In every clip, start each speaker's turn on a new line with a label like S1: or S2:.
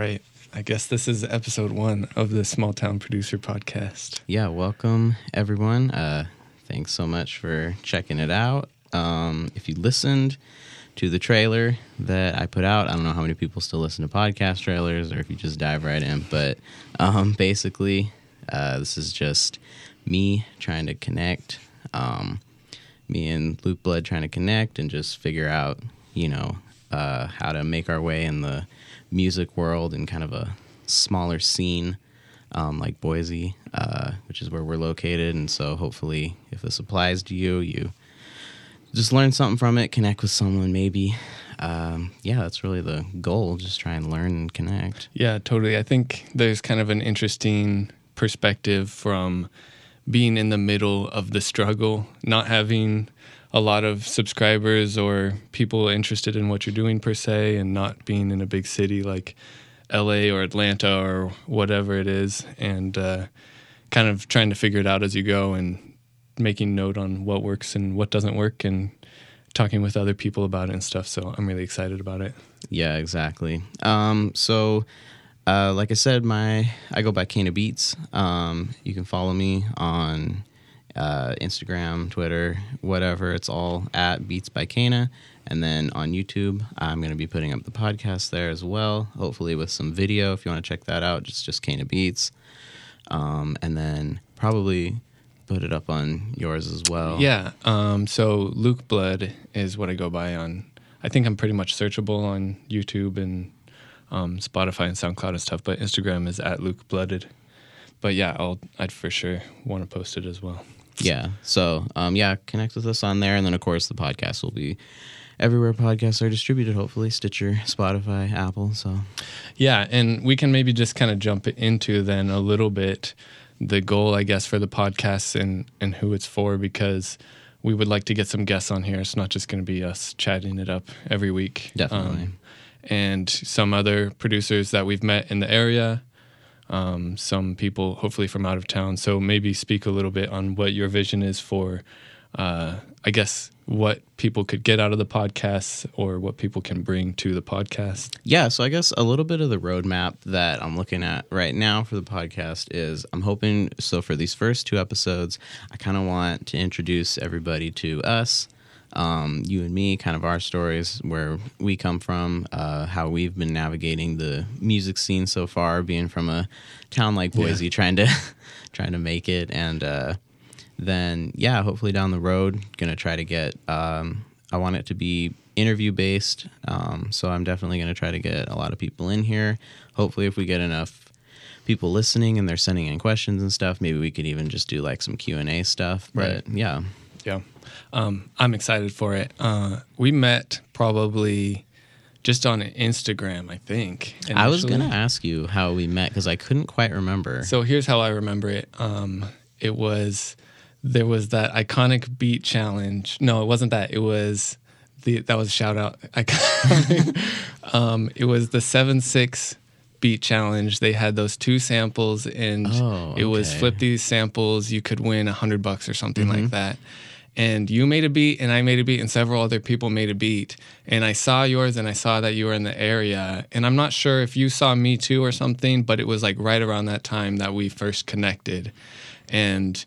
S1: right. I guess this is episode one of the Small Town Producer Podcast.
S2: Yeah, welcome everyone. Uh, thanks so much for checking it out. Um, if you listened to the trailer that I put out, I don't know how many people still listen to podcast trailers or if you just dive right in, but um, basically, uh, this is just me trying to connect, um, me and Luke Blood trying to connect and just figure out, you know, uh, how to make our way in the music world and kind of a smaller scene um, like Boise, uh, which is where we're located. And so hopefully, if this applies to you, you just learn something from it, connect with someone maybe. Um, yeah, that's really the goal. Just try and learn and connect.
S1: Yeah, totally. I think there's kind of an interesting perspective from being in the middle of the struggle, not having a lot of subscribers or people interested in what you're doing per se, and not being in a big city like LA or Atlanta or whatever it is, and uh, kind of trying to figure it out as you go and making note on what works and what doesn't work and talking with other people about it and stuff. So I'm really excited about it.
S2: Yeah, exactly. Um, so, uh, like I said, my I go by Kana Beats. Um, you can follow me on uh, Instagram, Twitter, whatever. It's all at Beats by Kana. And then on YouTube, I'm going to be putting up the podcast there as well, hopefully with some video. If you want to check that out, just just Kana Beats. Um, and then probably put it up on yours as well.
S1: Yeah. Um, so Luke Blood is what I go by on. I think I'm pretty much searchable on YouTube and um, Spotify and SoundCloud and stuff. But Instagram is at Luke Blooded. But yeah, I'll I'd for sure want to post it as well.
S2: Yeah. So um, yeah, connect with us on there, and then of course the podcast will be everywhere podcasts are distributed. Hopefully, Stitcher, Spotify, Apple. So
S1: yeah, and we can maybe just kind of jump into then a little bit the goal, I guess, for the podcast and and who it's for because we would like to get some guests on here. It's not just going to be us chatting it up every week.
S2: Definitely.
S1: Um, and some other producers that we've met in the area um, some people hopefully from out of town. So maybe speak a little bit on what your vision is for, uh, I guess, what people could get out of the podcast or what people can bring to the podcast.
S2: Yeah, so I guess a little bit of the roadmap that I'm looking at right now for the podcast is I'm hoping so for these first two episodes, I kind of want to introduce everybody to us um, you and me, kind of our stories, where we come from, uh, how we've been navigating the music scene so far, being from a town like Boise, yeah. trying to trying to make it, and uh, then yeah, hopefully down the road, gonna try to get. Um, I want it to be interview based, um, so I'm definitely gonna try to get a lot of people in here. Hopefully, if we get enough people listening and they're sending in questions and stuff, maybe we could even just do like some Q and A stuff. But yeah,
S1: yeah. Um, I'm excited for it. Uh, we met probably just on Instagram, I think.
S2: Initially. I was going to ask you how we met because I couldn't quite remember.
S1: So here's how I remember it. Um, it was there was that iconic beat challenge. No, it wasn't that. It was the that was a shout out. um, it was the seven six beat challenge. They had those two samples, and oh, okay. it was flip these samples. You could win a hundred bucks or something mm-hmm. like that and you made a beat and I made a beat and several other people made a beat and I saw yours and I saw that you were in the area and I'm not sure if you saw me too or something but it was like right around that time that we first connected and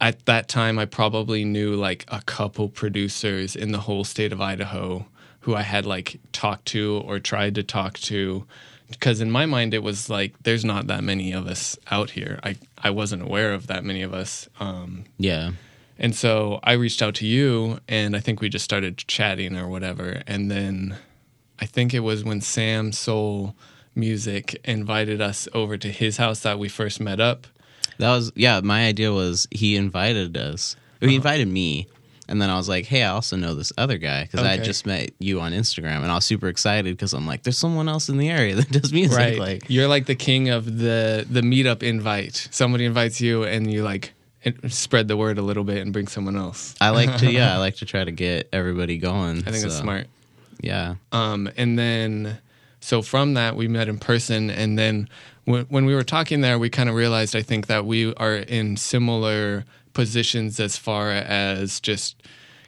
S1: at that time I probably knew like a couple producers in the whole state of Idaho who I had like talked to or tried to talk to because in my mind it was like there's not that many of us out here. I I wasn't aware of that many of us um,
S2: yeah
S1: and so I reached out to you, and I think we just started chatting or whatever. And then I think it was when Sam Soul Music invited us over to his house that we first met up.
S2: That was, yeah, my idea was he invited us. He uh-huh. invited me. And then I was like, hey, I also know this other guy because okay. I just met you on Instagram. And I was super excited because I'm like, there's someone else in the area that does music.
S1: Right.
S2: Like,
S1: You're like the king of the, the meetup invite. Somebody invites you, and you like, spread the word a little bit and bring someone else.
S2: I like to, yeah, I like to try to get everybody going.
S1: I think so. that's smart.
S2: Yeah.
S1: Um, and then, so from that, we met in person, and then when, when we were talking there, we kind of realized, I think, that we are in similar positions as far as just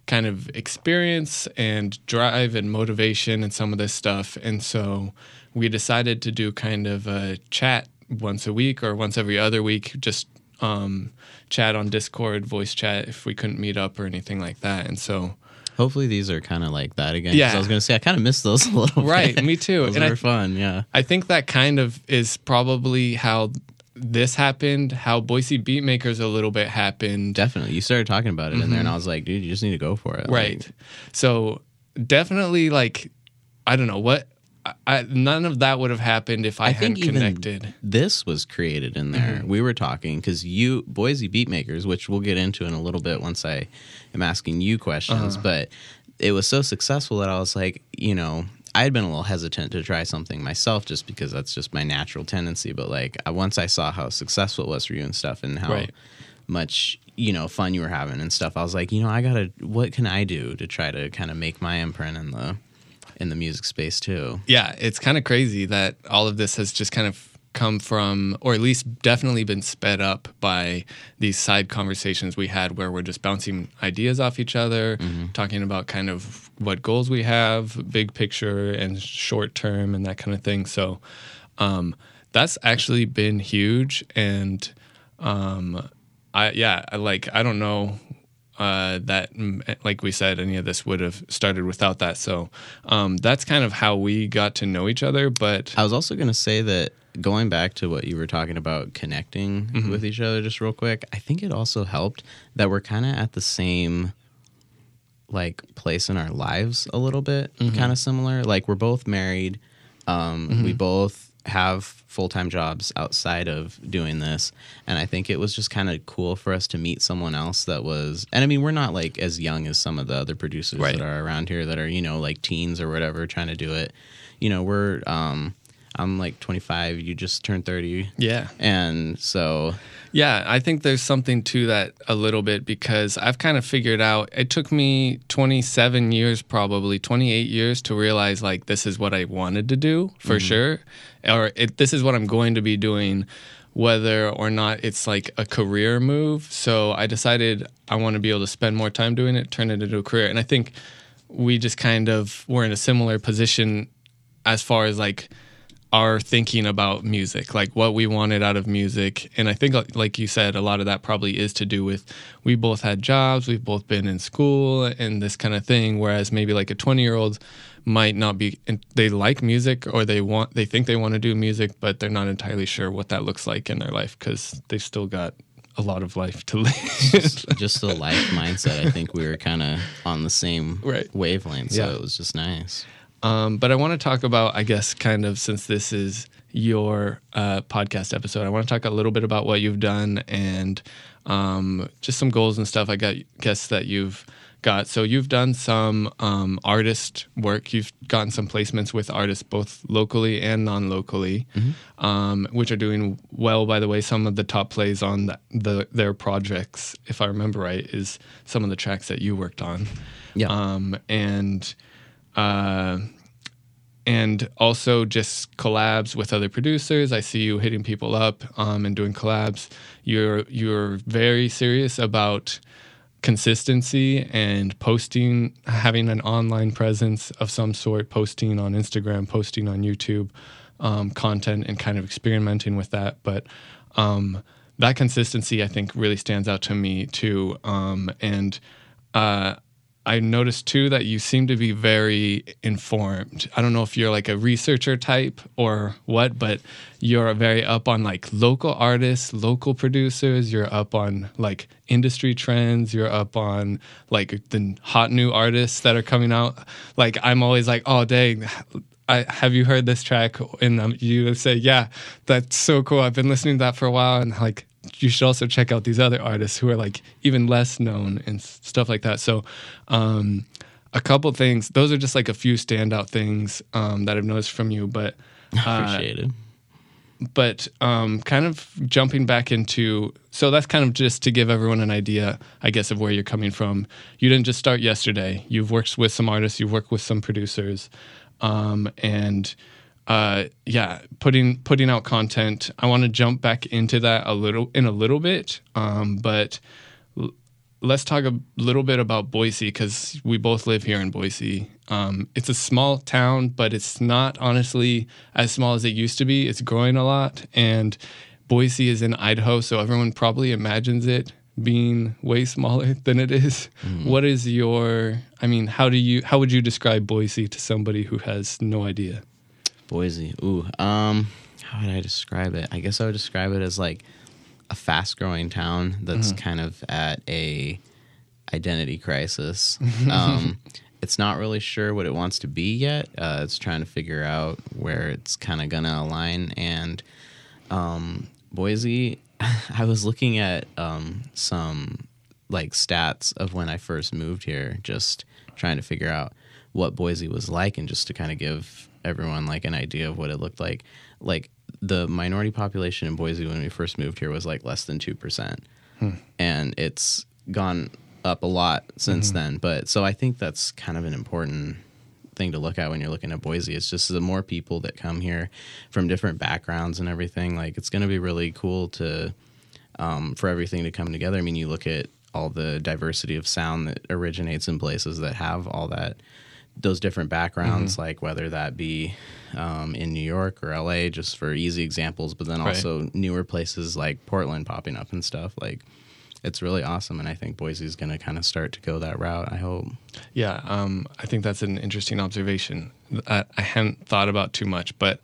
S1: kind of experience and drive and motivation and some of this stuff. And so we decided to do kind of a chat once a week or once every other week, just um, chat on Discord, voice chat if we couldn't meet up or anything like that. And so
S2: hopefully these are kind of like that again. Yeah, I was gonna say I kind of miss those a little.
S1: Right,
S2: bit.
S1: me too.
S2: those and were I, fun. Yeah,
S1: I think that kind of is probably how this happened, how Boise Beatmakers a little bit happened.
S2: Definitely, you started talking about it mm-hmm. in there, and mm-hmm. I was like, dude, you just need to go for it.
S1: Right. Like, so definitely, like, I don't know what I, none of that would have happened if I, I hadn't connected.
S2: this was created in there. Mm-hmm. We were talking because you Boise Beatmakers, which we'll get into in a little bit once I am asking you questions, uh-huh. but it was so successful that I was like, you know, I had been a little hesitant to try something myself just because that's just my natural tendency. But like once I saw how successful it was for you and stuff, and how right. much you know fun you were having and stuff, I was like, you know, I gotta. What can I do to try to kind of make my imprint in the in the music space too.
S1: Yeah, it's kind of crazy that all of this has just kind of come from, or at least definitely been sped up by these side conversations we had where we're just bouncing ideas off each other, mm-hmm. talking about kind of what goals we have, big picture and short term, and that kind of thing. So um, that's actually been huge. And um, I, yeah, I like, I don't know uh, that, mm, like we said, any of this would have started without that. So um, that's kind of how we got to know each other. But
S2: I was also going to say that going back to what you were talking about connecting mm-hmm. with each other, just real quick, I think it also helped that we're kind of at the same like place in our lives a little bit, mm-hmm. kind of similar. Like we're both married. Um, mm-hmm. We both have full time jobs outside of doing this. And I think it was just kind of cool for us to meet someone else that was, and I mean, we're not like as young as some of the other producers right. that are around here that are, you know, like teens or whatever trying to do it. You know, we're, um, I'm like 25. You just turned 30.
S1: Yeah.
S2: And so.
S1: Yeah, I think there's something to that a little bit because I've kind of figured out it took me 27 years, probably 28 years to realize like this is what I wanted to do for mm-hmm. sure. Or it, this is what I'm going to be doing whether or not it's like a career move. So I decided I want to be able to spend more time doing it, turn it into a career. And I think we just kind of were in a similar position as far as like our thinking about music, like what we wanted out of music. And I think, like you said, a lot of that probably is to do with we both had jobs, we've both been in school and this kind of thing. Whereas maybe like a 20 year old might not be, they like music or they want, they think they want to do music, but they're not entirely sure what that looks like in their life because they've still got a lot of life to live.
S2: just, just the life mindset. I think we were kind of on the same
S1: right.
S2: wavelength. So yeah. it was just nice.
S1: Um, but I want to talk about, I guess, kind of since this is your uh, podcast episode, I want to talk a little bit about what you've done and um, just some goals and stuff. I got guess that you've got. So you've done some um, artist work. You've gotten some placements with artists both locally and non-locally, mm-hmm. um, which are doing well. By the way, some of the top plays on the, the, their projects, if I remember right, is some of the tracks that you worked on.
S2: Yeah,
S1: um, and uh, and also just collabs with other producers. I see you hitting people up um, and doing collabs. You're you're very serious about consistency and posting, having an online presence of some sort, posting on Instagram, posting on YouTube, um, content, and kind of experimenting with that. But um, that consistency, I think, really stands out to me too. Um, and uh, I noticed too that you seem to be very informed. I don't know if you're like a researcher type or what, but you're very up on like local artists, local producers. You're up on like industry trends. You're up on like the hot new artists that are coming out. Like I'm always like, oh dang, I, have you heard this track? And um, you say, yeah, that's so cool. I've been listening to that for a while, and like you should also check out these other artists who are like even less known and stuff like that. So, um, a couple things. Those are just like a few standout things um, that I've noticed from you. But
S2: uh, appreciate it.
S1: But um, kind of jumping back into so that's kind of just to give everyone an idea, I guess, of where you're coming from. You didn't just start yesterday. You've worked with some artists. You've worked with some producers, um, and uh, yeah, putting putting out content. I want to jump back into that a little in a little bit, um, but let's talk a little bit about Boise because we both live here in Boise. Um, it's a small town, but it's not honestly as small as it used to be. It's growing a lot, and Boise is in Idaho, so everyone probably imagines it being way smaller than it is. Mm. What is your? I mean, how do you? How would you describe Boise to somebody who has no idea?
S2: Boise, ooh, um, how would I describe it? I guess I would describe it as like a fast growing town that's mm-hmm. kind of at a identity crisis. um, it's not really sure what it wants to be yet. Uh, it's trying to figure out where it's kind of gonna align. And um, Boise, I was looking at um, some like stats of when I first moved here, just trying to figure out what Boise was like, and just to kind of give everyone like an idea of what it looked like. Like the minority population in Boise when we first moved here was like less than 2%. Hmm. And it's gone up a lot since mm-hmm. then. But so I think that's kind of an important thing to look at when you're looking at Boise. It's just the more people that come here from different backgrounds and everything, like it's going to be really cool to, um, for everything to come together. I mean, you look at all the diversity of sound that originates in places that have all that those different backgrounds, mm-hmm. like whether that be um, in New York or LA, just for easy examples, but then also right. newer places like Portland popping up and stuff. Like, it's really awesome, and I think Boise is going to kind of start to go that route. I hope.
S1: Yeah, um, I think that's an interesting observation. I, I hadn't thought about too much, but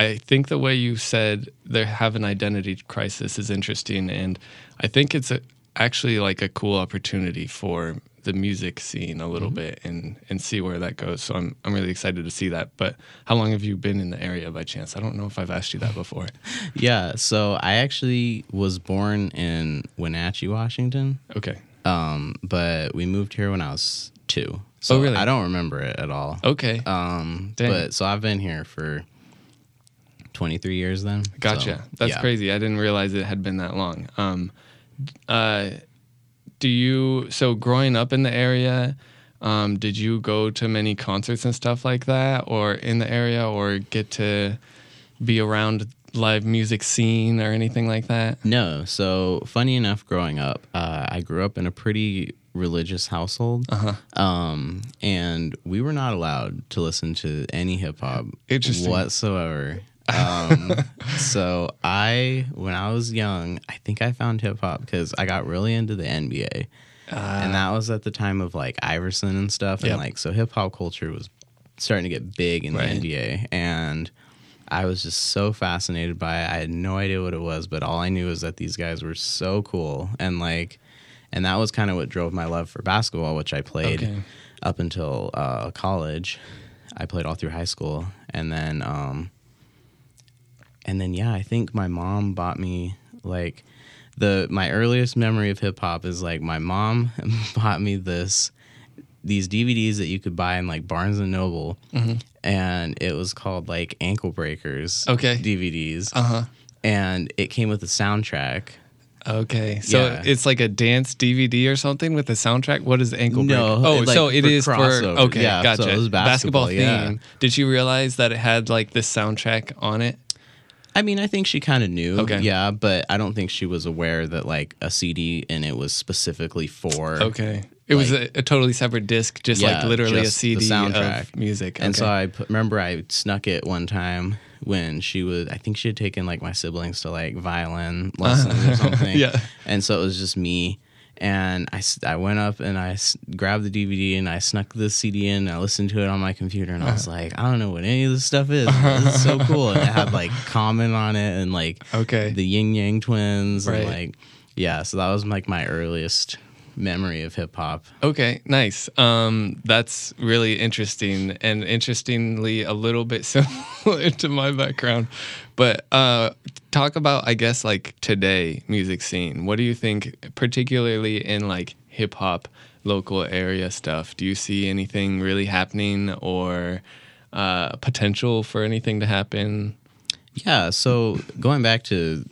S1: I think the way you said they have an identity crisis is interesting, and I think it's a, actually like a cool opportunity for the music scene a little mm-hmm. bit and and see where that goes. So I'm I'm really excited to see that. But how long have you been in the area by chance? I don't know if I've asked you that before.
S2: yeah, so I actually was born in Wenatchee, Washington.
S1: Okay.
S2: Um, but we moved here when I was two. So oh, really? I don't remember it at all.
S1: Okay.
S2: Um, Dang. but so I've been here for 23 years then.
S1: Gotcha. So, That's yeah. crazy. I didn't realize it had been that long. Um, uh, do you so growing up in the area um, did you go to many concerts and stuff like that or in the area or get to be around live music scene or anything like that?
S2: No. So funny enough growing up uh, i grew up in a pretty religious household. Uh-huh. um, and we were not allowed to listen to any hip-hop whatsoever um, so I, when I was young, I think I found hip hop because I got really into the NBA, uh, and that was at the time of like Iverson and stuff, and yep. like so hip hop culture was starting to get big in right. the NBA, and I was just so fascinated by it. I had no idea what it was, but all I knew was that these guys were so cool, and like, and that was kind of what drove my love for basketball, which I played okay. up until uh, college. I played all through high school, and then. Um, and then yeah, I think my mom bought me like the my earliest memory of hip hop is like my mom bought me this these DVDs that you could buy in like Barnes and Noble, mm-hmm. and it was called like Ankle Breakers.
S1: Okay.
S2: DVDs. Uh huh. And it came with a soundtrack.
S1: Okay, so yeah. it's like a dance DVD or something with a soundtrack. What is ankle? No, oh, like so it is for okay, yeah, gotcha. So basketball, basketball, theme. Did you realize that it had like this soundtrack on it?
S2: I mean, I think she kind of knew. Okay. Yeah, but I don't think she was aware that like a CD and it was specifically for.
S1: Okay. It like, was a, a, totally separate disc, just yeah, like literally just a CD soundtrack. of music.
S2: And so I put, remember I snuck it one time when she was. I think she had taken like my siblings to like violin lessons or uh-huh. something. yeah. And so it was just me and I, I went up and I grabbed the DVD and I snuck the CD in and I listened to it on my computer and I was uh-huh. like, I don't know what any of this stuff is. This is so cool. And it had like Common on it and like
S1: okay.
S2: the Ying Yang Twins right. and like yeah. So that was like my earliest memory of hip hop.
S1: Okay, nice. Um, that's really interesting, and interestingly, a little bit similar to my background. But uh, talk about, I guess, like today music scene. What do you think, particularly in like hip hop local area stuff? Do you see anything really happening or uh, potential for anything to happen?
S2: Yeah. So going back to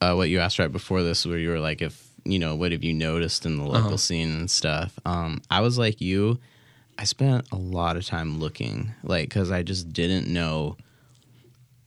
S2: uh, what you asked right before this, where you were like, if you know, what have you noticed in the local uh-huh. scene and stuff? Um, I was like you. I spent a lot of time looking, like, because I just didn't know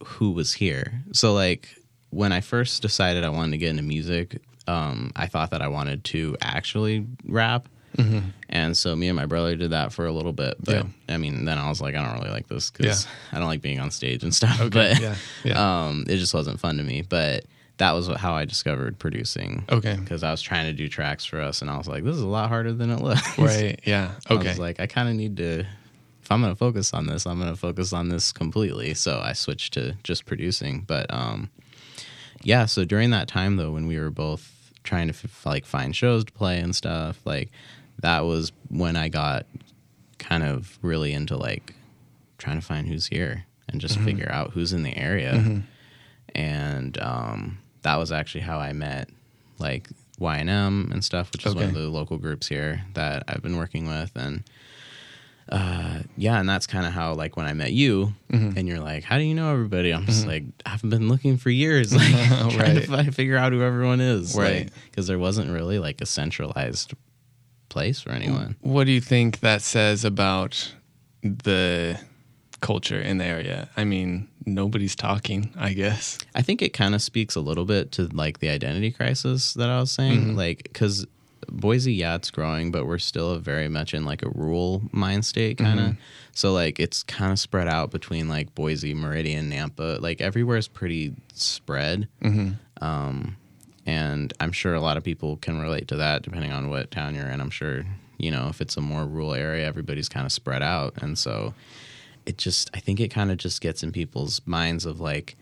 S2: who was here. So, like, when I first decided I wanted to get into music, um, I thought that I wanted to actually rap. Mm-hmm. And so me and my brother did that for a little bit. But yeah. I mean, then I was like, I don't really like this because yeah. I don't like being on stage and stuff. Okay. But yeah. Yeah. Um, it just wasn't fun to me. But that was how I discovered producing.
S1: Okay.
S2: Because I was trying to do tracks for us and I was like, this is a lot harder than it looks.
S1: Right. Yeah. Okay.
S2: I was like, I kind of need to, if I'm going to focus on this, I'm going to focus on this completely. So I switched to just producing. But um, yeah, so during that time though, when we were both trying to f- like find shows to play and stuff, like that was when I got kind of really into like trying to find who's here and just mm-hmm. figure out who's in the area. Mm-hmm. And um, that was actually how I met like YNM and stuff, which is okay. one of the local groups here that I've been working with. And uh, yeah, and that's kind of how like when I met you, mm-hmm. and you're like, "How do you know everybody?" I'm just mm-hmm. like, "I've been looking for years, like trying right. to find, figure out who everyone is, right?" Because like, there wasn't really like a centralized place for anyone.
S1: What do you think that says about the culture in the area? I mean, nobody's talking, I guess.
S2: I think it kind of speaks a little bit to like the identity crisis that I was saying, mm-hmm. like because Boise, yeah, it's growing, but we're still very much in like a rural mind state kind of. Mm-hmm. So like it's kind of spread out between like Boise, Meridian, Nampa. Like everywhere is pretty spread. Mm-hmm. Um, and I'm sure a lot of people can relate to that depending on what town you're in. I'm sure you know if it's a more rural area, everybody's kind of spread out, and so it just I think it kind of just gets in people's minds of like,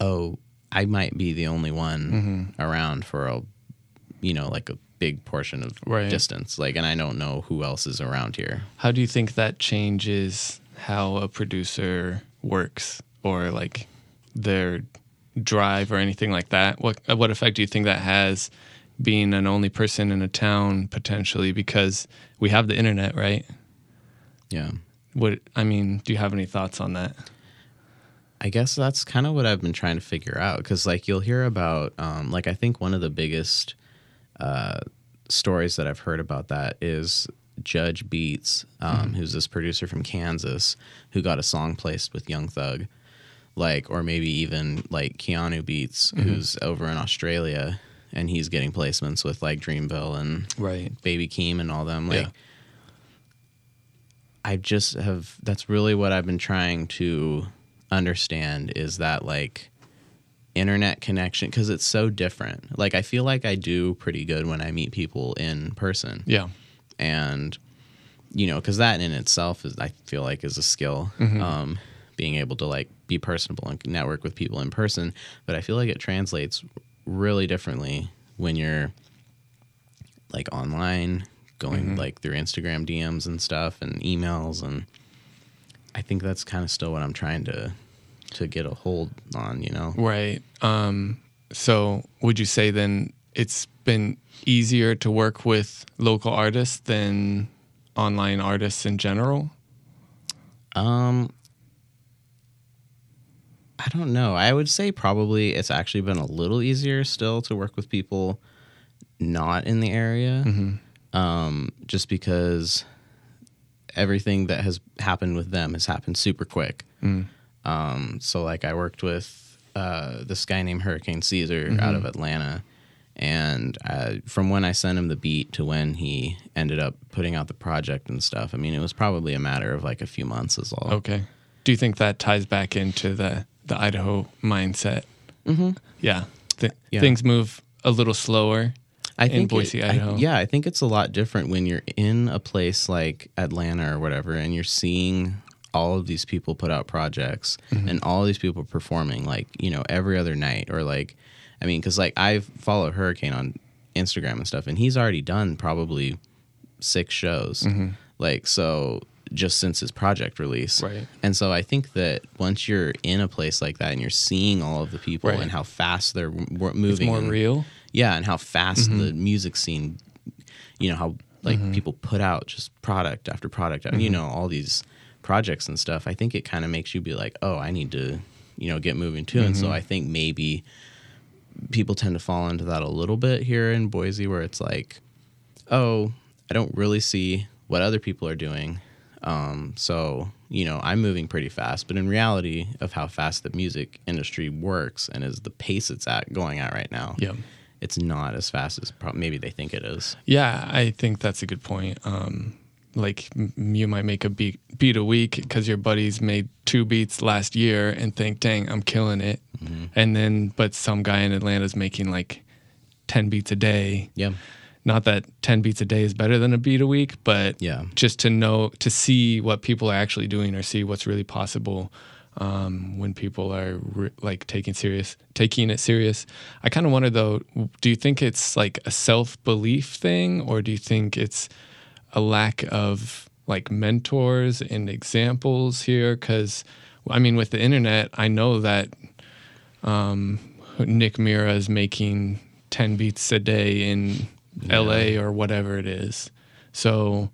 S2: oh, I might be the only one mm-hmm. around for a you know, like a big portion of right. distance. Like, and I don't know who else is around here.
S1: How do you think that changes how a producer works or like their drive or anything like that? What what effect do you think that has being an only person in a town potentially because we have the internet, right?
S2: Yeah.
S1: What I mean, do you have any thoughts on that?
S2: I guess that's kind of what I've been trying to figure out because, like, you'll hear about, um, like, I think one of the biggest uh, stories that I've heard about that is Judge Beats, um, mm-hmm. who's this producer from Kansas who got a song placed with Young Thug, like, or maybe even like Keanu Beats, mm-hmm. who's over in Australia and he's getting placements with like Dreamville and
S1: right.
S2: Baby Keem and all them. Like, yeah. I just have that's really what I've been trying to understand is that like internet connection because it's so different. Like I feel like I do pretty good when I meet people in person.
S1: Yeah.
S2: And you know, because that in itself is I feel like is a skill. Mm-hmm. Um, being able to like be personable and network with people in person. But I feel like it translates really differently when you're like online, going mm-hmm. like through Instagram DMs and stuff and emails and I think that's kind of still what I'm trying to to get a hold on, you know?
S1: Right. Um, so would you say then it's been easier to work with local artists than online artists in general?
S2: Um, I don't know. I would say probably it's actually been a little easier still to work with people not in the area. Mm-hmm. Um, just because everything that has happened with them has happened super quick. Mm. Um, so like I worked with uh, this guy named Hurricane Caesar mm-hmm. out of Atlanta, and uh, from when I sent him the beat to when he ended up putting out the project and stuff, I mean it was probably a matter of like a few months is all.
S1: Okay. Do you think that ties back into the the Idaho mindset? Mm-hmm. Yeah. Th- yeah. Things move a little slower. I in think Boise,
S2: it,
S1: Idaho.
S2: I, yeah, I think it's a lot different when you're in a place like Atlanta or whatever, and you're seeing all of these people put out projects mm-hmm. and all these people performing like you know every other night or like i mean because like i follow hurricane on instagram and stuff and he's already done probably six shows mm-hmm. like so just since his project release
S1: right
S2: and so i think that once you're in a place like that and you're seeing all of the people right. and how fast they're moving it's
S1: more
S2: and,
S1: real
S2: yeah and how fast mm-hmm. the music scene you know how like mm-hmm. people put out just product after product you mm-hmm. know all these projects and stuff, I think it kind of makes you be like, oh, I need to, you know, get moving too. And so mm-hmm. I think maybe people tend to fall into that a little bit here in Boise, where it's like, oh, I don't really see what other people are doing. Um, so you know, I'm moving pretty fast, but in reality of how fast the music industry works and is the pace it's at going at right now,
S1: yep.
S2: It's not as fast as pro- maybe they think it is.
S1: Yeah, I think that's a good point. Um, like m- you might make a beat beat a week because your buddies made two beats last year and think, "Dang, I'm killing it," mm-hmm. and then but some guy in Atlanta's making like ten beats a day.
S2: Yeah.
S1: Not that ten beats a day is better than a beat a week, but
S2: yeah,
S1: just to know to see what people are actually doing or see what's really possible um, when people are re- like taking serious taking it serious. I kind of wonder though, do you think it's like a self belief thing, or do you think it's a lack of like mentors and examples here? Because I mean, with the internet, I know that um, Nick Mira is making ten beats a day in yeah. L.A. or whatever it is. So,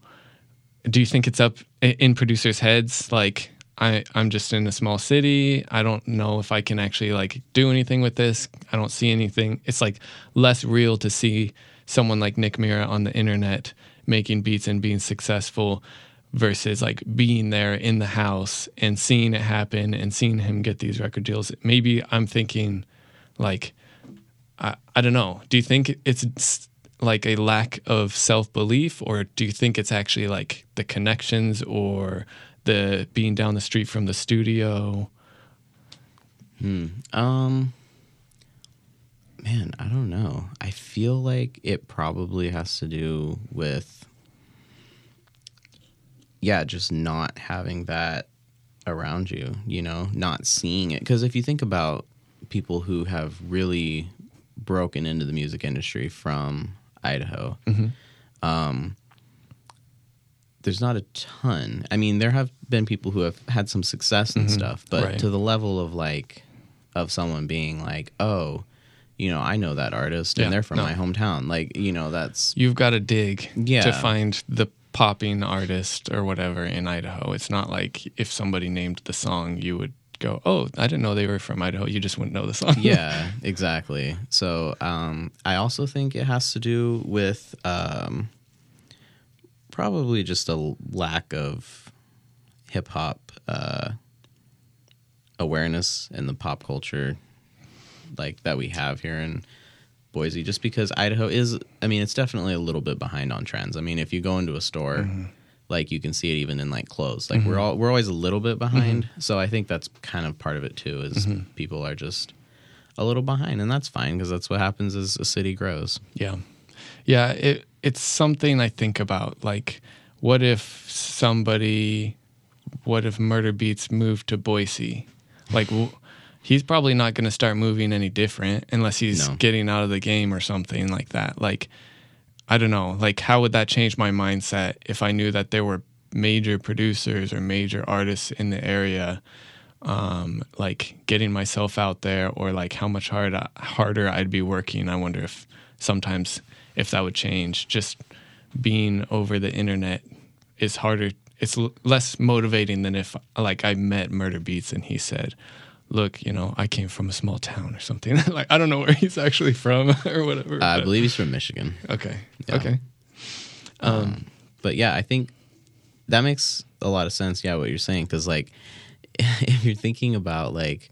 S1: do you think it's up in producers' heads, like? I, I'm just in a small city. I don't know if I can actually like do anything with this. I don't see anything. It's like less real to see someone like Nick Mira on the internet making beats and being successful versus like being there in the house and seeing it happen and seeing him get these record deals. Maybe I'm thinking like I, I don't know. Do you think it's like a lack of self belief, or do you think it's actually like the connections or the being down the street from the studio?
S2: Hmm. Um. Man, I don't know. I feel like it probably has to do with, yeah, just not having that around you. You know, not seeing it. Because if you think about people who have really broken into the music industry from Idaho, mm-hmm. um, there's not a ton. I mean, there have been people who have had some success and mm-hmm. stuff, but right. to the level of like of someone being like, "Oh, you know, I know that artist yeah, and they're from no. my hometown." Like, you know, that's
S1: You've got to dig yeah. to find the popping artist or whatever in Idaho. It's not like if somebody named the song, you would go, "Oh, I didn't know they were from Idaho." You just wouldn't know the song.
S2: yeah, exactly. So, um, I also think it has to do with um, probably just a lack of hip hop uh, awareness in the pop culture like that we have here in Boise. Just because Idaho is, I mean, it's definitely a little bit behind on trends. I mean, if you go into a store. Mm-hmm. Like you can see it even in like clothes. Like mm-hmm. we're all we're always a little bit behind. Mm-hmm. So I think that's kind of part of it too. Is mm-hmm. people are just a little behind, and that's fine because that's what happens as a city grows.
S1: Yeah, yeah. It it's something I think about. Like what if somebody, what if Murda Beatz moved to Boise? Like, he's probably not going to start moving any different unless he's no. getting out of the game or something like that. Like, I don't know. Like, how would that change my mindset if I knew that there were major producers or major artists in the area? Um, like getting myself out there, or like how much hard, harder I'd be working. I wonder if sometimes if that would change. Just being over the internet is harder. It's l- less motivating than if like I met Murda Beatz and he said, "Look, you know, I came from a small town or something." like I don't know where he's actually from or whatever.
S2: I believe he's from Michigan.
S1: Okay. Yeah. Okay.
S2: Um, um, but yeah, I think that makes a lot of sense. Yeah, what you're saying because like if you're thinking about like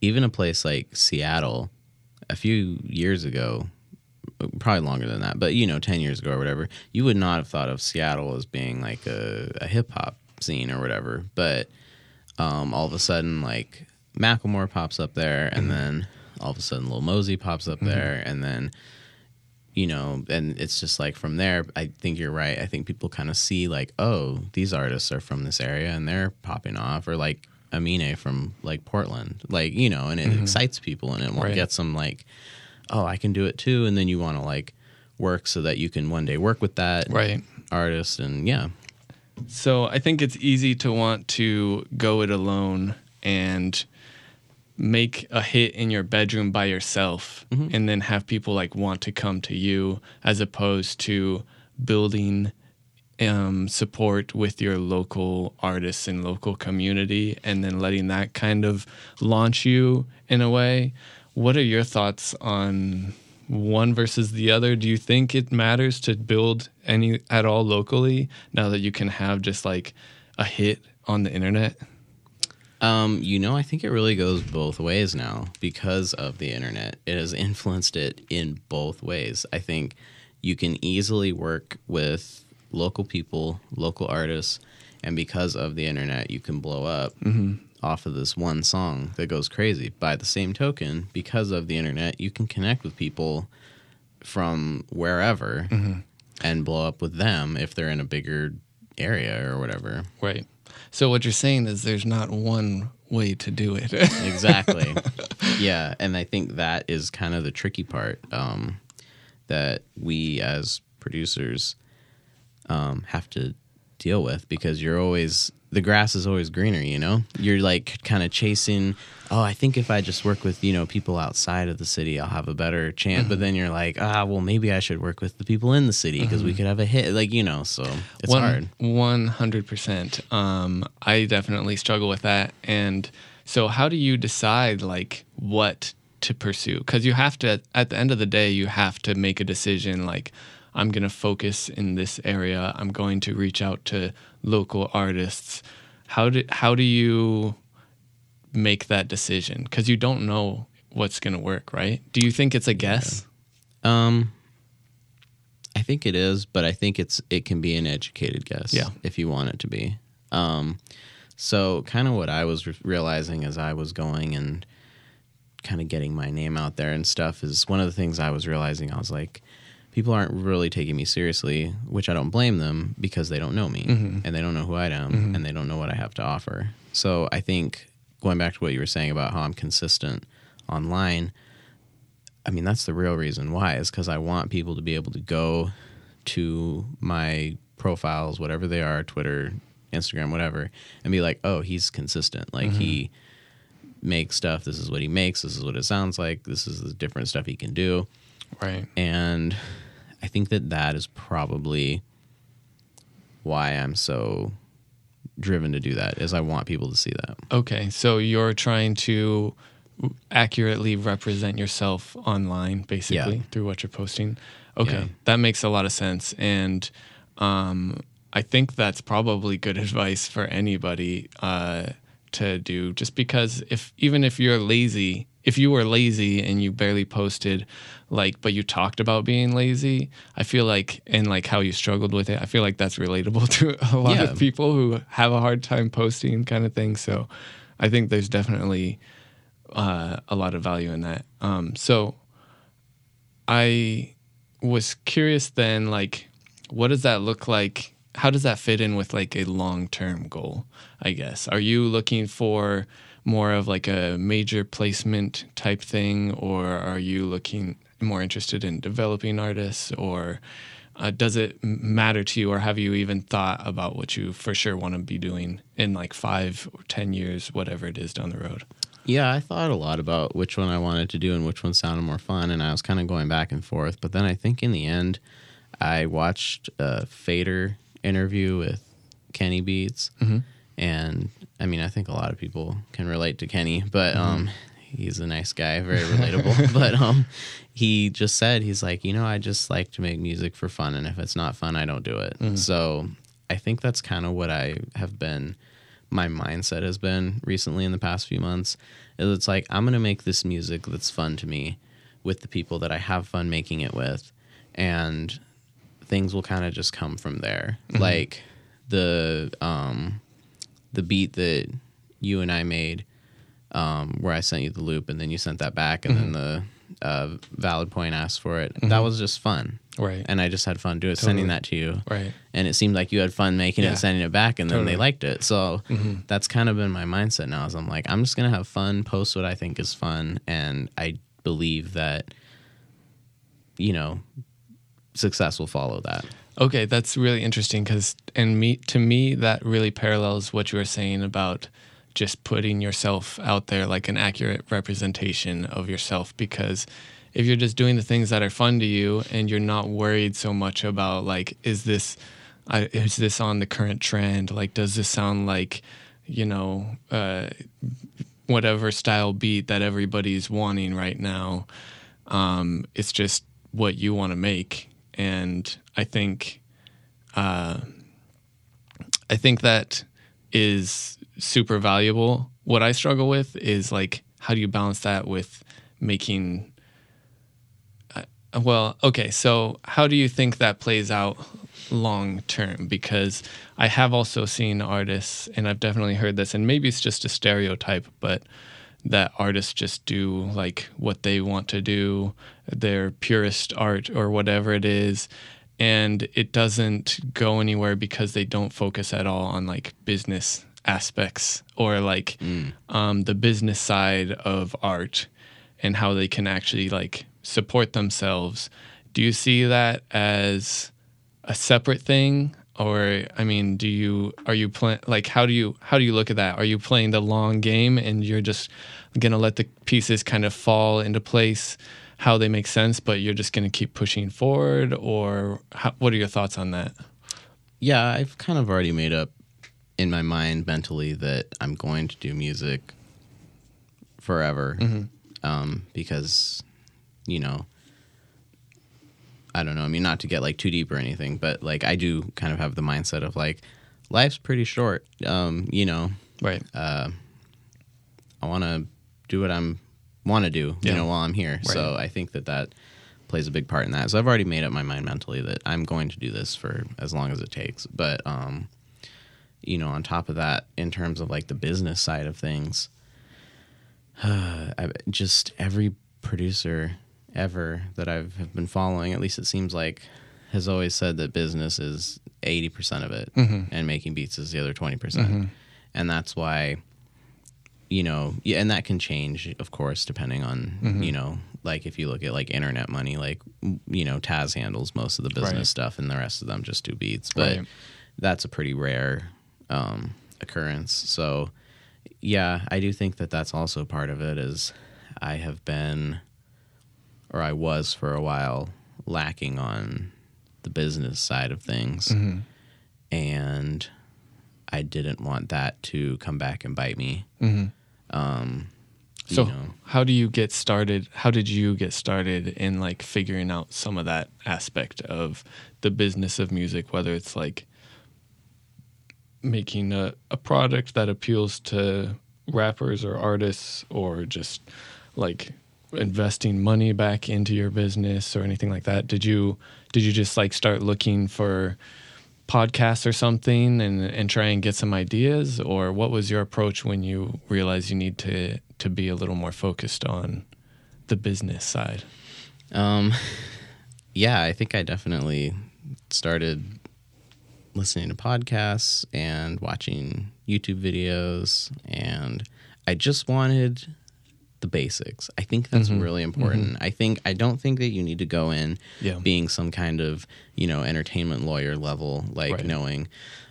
S2: even a place like Seattle a few years ago probably longer than that, but you know, 10 years ago or whatever, you would not have thought of Seattle as being like a, a hip hop scene or whatever. But um, all of a sudden, like Macklemore pops up there, and mm-hmm. then all of a sudden, Lil Mosey pops up mm-hmm. there, and then you know, and it's just like from there, I think you're right. I think people kind of see like, oh, these artists are from this area and they're popping off, or like Amine from like Portland, like you know, and it mm-hmm. excites people and it right. gets them like oh, I can do it too, and then you want to like work so that you can one day work with that
S1: right
S2: artist, and yeah.
S1: So I think it's easy to want to go it alone and make a hit in your bedroom by yourself mm-hmm. and then have people like want to come to you as opposed to building um, support with your local artists and local community and then letting that kind of launch you in a way what are your thoughts on one versus the other? Do you think it matters to build any at all locally now that you can have just like a hit on the internet?
S2: Um, you know, I think it really goes both ways now because of the internet. It has influenced it in both ways. I think you can easily work with local people, local artists, and because of the internet, you can blow up mm-hmm. Off of this one song that goes crazy. By the same token, because of the internet, you can connect with people from wherever mm-hmm. and blow up with them if they're in a bigger area or whatever.
S1: Right. So what you're saying is there's not one way to do it.
S2: exactly. Yeah, and I think that is kind of the tricky part um, that we as producers um, have to deal with because you're always the grass is always greener, you know? You're like kind of chasing, oh, I think if I just work with, you know, people outside of the city, I'll have a better chance. Mm-hmm. But then you're like, ah, well, maybe I should work with the people in the city because mm-hmm. we could have a hit. Like, you know, so it's One, hard.
S1: 100%. Um, I definitely struggle with that. And so, how do you decide, like, what to pursue? Because you have to, at the end of the day, you have to make a decision, like, I'm going to focus in this area. I'm going to reach out to local artists. How do how do you make that decision? Because you don't know what's going to work, right? Do you think it's a guess?
S2: Um, I think it is, but I think it's it can be an educated guess.
S1: Yeah.
S2: if you want it to be. Um, so kind of what I was re- realizing as I was going and kind of getting my name out there and stuff is one of the things I was realizing. I was like, people aren't really taking me seriously, which I don't blame them because they don't know me mm-hmm. and they don't know who I am mm-hmm. and they don't know what I have to offer. So I think going back to what you were saying about how I'm consistent online, I mean, that's the real reason why is because I want people to be able to go to my profiles, whatever they are, Twitter, Instagram, whatever, and be like, oh, he's consistent. Like mm-hmm. he makes stuff. This is what he makes. This is what it sounds like. This is the different stuff he can do.
S1: Right.
S2: And I think that that is probably why I'm so driven to do that is I want people to see that.
S1: Okay, so you're trying to accurately represent yourself online basically yeah. through what you're posting. Okay, yeah. that makes a lot of sense and um, I think that's probably good advice for anybody uh, to do just because if even if you're lazy if you were lazy and you barely posted like but you talked about being lazy i feel like and like how you struggled with it i feel like that's relatable to a lot yeah. of people who have a hard time posting kind of thing. So i think there's definitely uh, a lot of value in that. Um, so i was curious then like what does that look like? How does that fit in with like a long-term goal i guess? Are you looking for more of like a major placement type thing, or are you looking more interested in developing artists, or uh, does it matter to you, or have you even thought about what you for sure want to be doing in like five or ten years, whatever it is down the road?
S2: Yeah, I thought a lot about which one I wanted to do and which one sounded more fun, and I was kind of going back and forth. But then I think in the end, I watched a Fader interview with Kenny Beats, mm-hmm. and I mean, I think a lot of people can relate to Kenny, but mm-hmm. um, he's a nice guy, very relatable. but um, he just said he's like, you know, I just like to make music for fun, and if it's not fun, I don't do it. Mm-hmm. So I think that's kind of what I have been. My mindset has been recently in the past few months. Is it's like I'm gonna make this music that's fun to me with the people that I have fun making it with, and things will kind of just come from there. Mm-hmm. Like the um the beat that you and I made, um, where I sent you the loop and then you sent that back, and mm-hmm. then the uh, valid point asked for it. Mm-hmm. That was just fun,
S1: right?
S2: And I just had fun doing totally. sending that to you,
S1: right?
S2: And it seemed like you had fun making yeah. it, and sending it back, and totally. then they liked it. So mm-hmm. that's kind of been my mindset now. Is I'm like, I'm just gonna have fun, post what I think is fun, and I believe that, you know, success will follow that.
S1: Okay, that's really interesting because, and me to me, that really parallels what you were saying about just putting yourself out there like an accurate representation of yourself. Because if you're just doing the things that are fun to you and you're not worried so much about like, is this, uh, is this on the current trend? Like, does this sound like, you know, uh, whatever style beat that everybody's wanting right now? Um, it's just what you want to make and I think uh, I think that is super valuable what I struggle with is like how do you balance that with making uh, well, okay, so how do you think that plays out long term? Because I have also seen artists, and I've definitely heard this, and maybe it's just a stereotype, but that artists just do like what they want to do, their purest art or whatever it is, and it doesn't go anywhere because they don't focus at all on like business aspects or like mm. um, the business side of art and how they can actually like support themselves. Do you see that as a separate thing? Or I mean, do you are you playing like how do you how do you look at that? Are you playing the long game and you're just gonna let the pieces kind of fall into place how they make sense, but you're just gonna keep pushing forward? Or how, what are your thoughts on that?
S2: Yeah, I've kind of already made up in my mind mentally that I'm going to do music forever mm-hmm. um, because you know I don't know. I mean, not to get like too deep or anything, but like I do kind of have the mindset of like life's pretty short. Um, you know,
S1: right?
S2: Uh, I want to do what I'm want to do, yeah. you know, while I'm here. Right. So I think that that plays a big part in that. So I've already made up my mind mentally that I'm going to do this for as long as it takes. But um, you know, on top of that, in terms of like the business side of things, uh, just every producer ever that I've have been following, at least it seems like, has always said that business is eighty percent of it, mm-hmm. and making beats is the other twenty percent, mm-hmm. and that's why, you know, yeah, and that can change, of course, depending on mm-hmm. you know, like if you look at like internet money, like you know, Taz handles most of the business right. stuff, and the rest of them just do beats, but right. that's a pretty rare um, occurrence. So, yeah, I do think that that's also part of it. Is I have been or I was for a while, lacking on the business side of things. Mm-hmm. And I didn't want that to come back and bite me. Mm-hmm. Um,
S1: so, you know. how do you get started? How did you get started in like figuring out some of that aspect of the business of music, whether it's like making a, a product that appeals to rappers or artists or just like investing money back into your business or anything like that? Did you did you just like start looking for podcasts or something and and try and get some ideas or what was your approach when you realized you need to to be a little more focused on the business side?
S2: Um yeah, I think I definitely started listening to podcasts and watching YouTube videos and I just wanted the basics. I think that's mm-hmm. really important. Mm-hmm. I think I don't think that you need to go in yeah. being some kind of, you know, entertainment lawyer level like right. knowing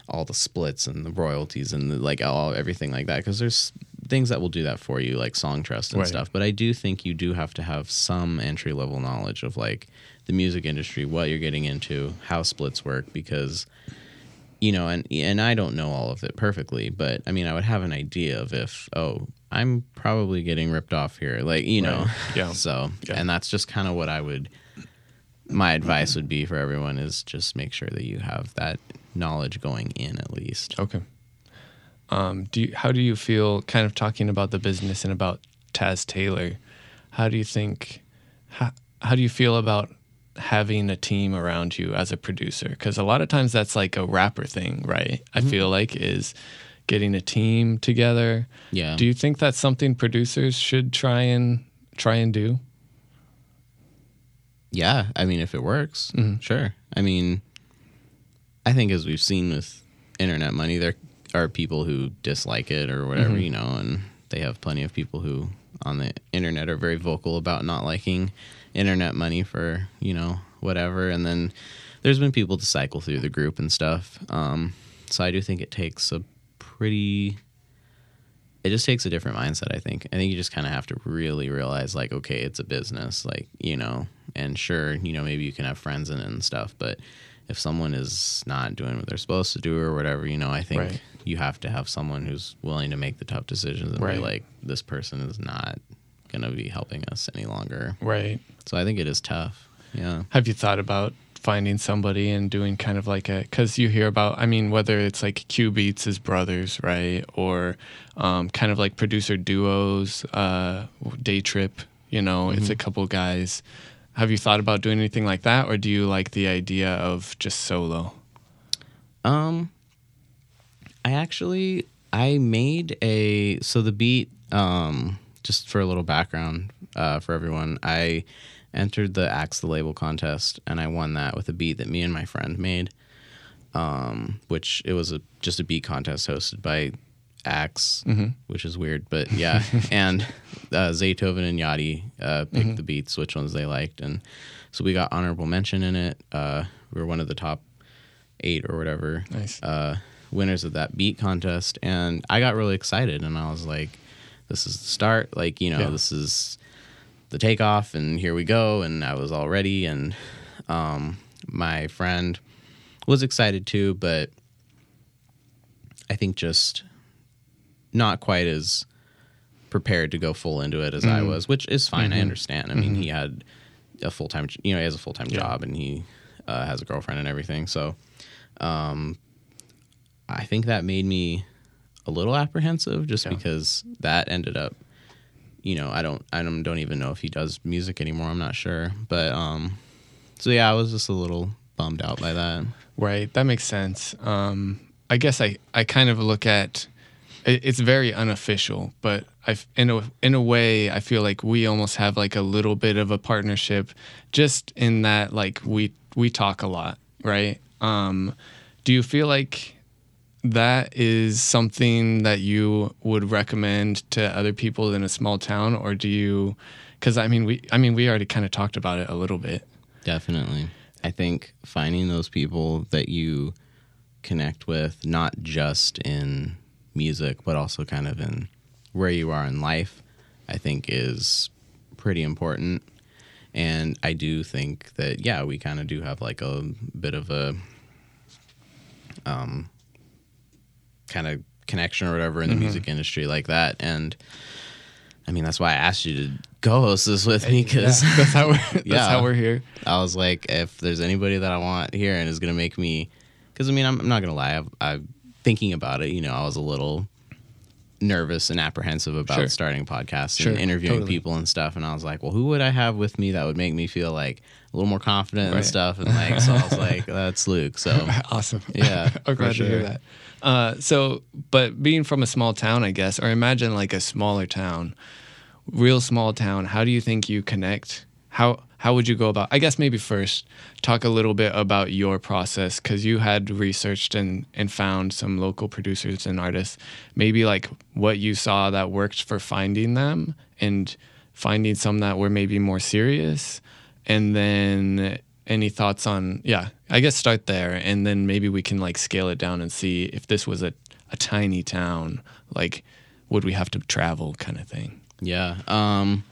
S2: all the splits and the royalties and the, like all everything like that because there's things that will do that for you like Songtrust and right. stuff. But I do think you do have to have some entry level knowledge of like the music industry, what you're getting into, how splits work because you know, and and I don't know all of it perfectly, but I mean, I would have an idea of if oh, I'm probably getting ripped off here. Like, you know. Right. Yeah. So, yeah. and that's just kind of what I would my advice would be for everyone is just make sure that you have that knowledge going in at least.
S1: Okay. Um, do you, how do you feel kind of talking about the business and about Taz Taylor? How do you think how, how do you feel about having a team around you as a producer? Cuz a lot of times that's like a rapper thing, right? I mm-hmm. feel like is getting a team together.
S2: Yeah.
S1: Do you think that's something producers should try and try and do?
S2: Yeah, I mean, if it works, mm-hmm. sure. I mean, I think as we've seen with internet money, there are people who dislike it or whatever, mm-hmm. you know, and they have plenty of people who on the internet are very vocal about not liking internet money for you know whatever, and then there's been people to cycle through the group and stuff. Um, so I do think it takes a pretty it just takes a different mindset i think. I think you just kind of have to really realize like okay it's a business like you know and sure you know maybe you can have friends in it and stuff but if someone is not doing what they're supposed to do or whatever you know i think right. you have to have someone who's willing to make the tough decisions and right. be like this person is not going to be helping us any longer.
S1: Right.
S2: So i think it is tough. Yeah.
S1: Have you thought about finding somebody and doing kind of like a because you hear about i mean whether it's like Cubeatz his brothers right? Or um, kind of like producer duos uh, day trip you know mm-hmm. it's a couple guys. Have you thought about doing anything like that or do you like the idea of just solo?
S2: Um i actually i made a so the beat um just for a little background uh, for everyone i entered the Axe the Label contest, and I won that with a beat that me and my friend made. Um, which it was a just a beat contest hosted by Axe, mm-hmm. which is weird, but yeah. and uh, Zaytoven and Yachty uh, picked mm-hmm. the beats, which ones they liked, and so we got honorable mention in it. Uh, we were one of the top eight or whatever
S1: nice.
S2: uh, winners of that beat contest, and I got really excited, and I was like, "This is the start! Like, you know, yeah. this is." The takeoff, and here we go. And I was all ready, and um, my friend was excited too, but I think just not quite as prepared to go full into it as mm. I was, which is fine. Mm-hmm. I understand. I mean, mm-hmm. he had a full time, you know, he has a full time yeah. job, and he uh, has a girlfriend and everything. So, um, I think that made me a little apprehensive, just yeah. because that ended up you know, I don't, I don't, don't even know if he does music anymore. I'm not sure, but um, so yeah, I was just a little bummed out by that.
S1: Right, that makes sense. Um, I guess I, I kind of look at it's very unofficial, but I in a in a way I feel like we almost have like a little bit of a partnership, just in that like we we talk a lot, right? Um, do you feel like that is something that you would recommend to other people in a small town or do you because i mean we i mean we already kind of talked about it a little bit.
S2: Definitely. I think finding those people that you connect with not just in music but also kind of in where you are in life i think is pretty important. And i do think that yeah we kind of do have like a bit of a um kind of connection or whatever in the mm-hmm. music industry like that. And I mean, that's why I asked you to co-host this with me because
S1: yeah, that's how we're that's yeah, how we're here.
S2: I was like, if there's anybody that I want here and is gonna make me, because I mean, I'm, I'm, not gonna lie, I, am thinking about it. You know, I was a little nervous and apprehensive about sure. starting a podcast sure, and interviewing totally. people and stuff. And I was like, well, who would I have with me that would make me feel like a little more confident right. and stuff? And like, so I was like, that's Luke. So
S1: awesome.
S2: Yeah,
S1: I'm glad sure. to hear that. Uh, so, but being from a small town, I guess, or imagine like a smaller town, real small town. How do you think you connect? How how would you go about? I guess maybe first talk a little bit about your process because you had researched and and found some local producers and artists. Maybe like what you saw that worked for finding them and finding some that were maybe more serious, and then any thoughts on yeah i guess start there and then maybe we can like scale it down and see if this was a, a tiny town like would we have to travel kind of thing
S2: yeah um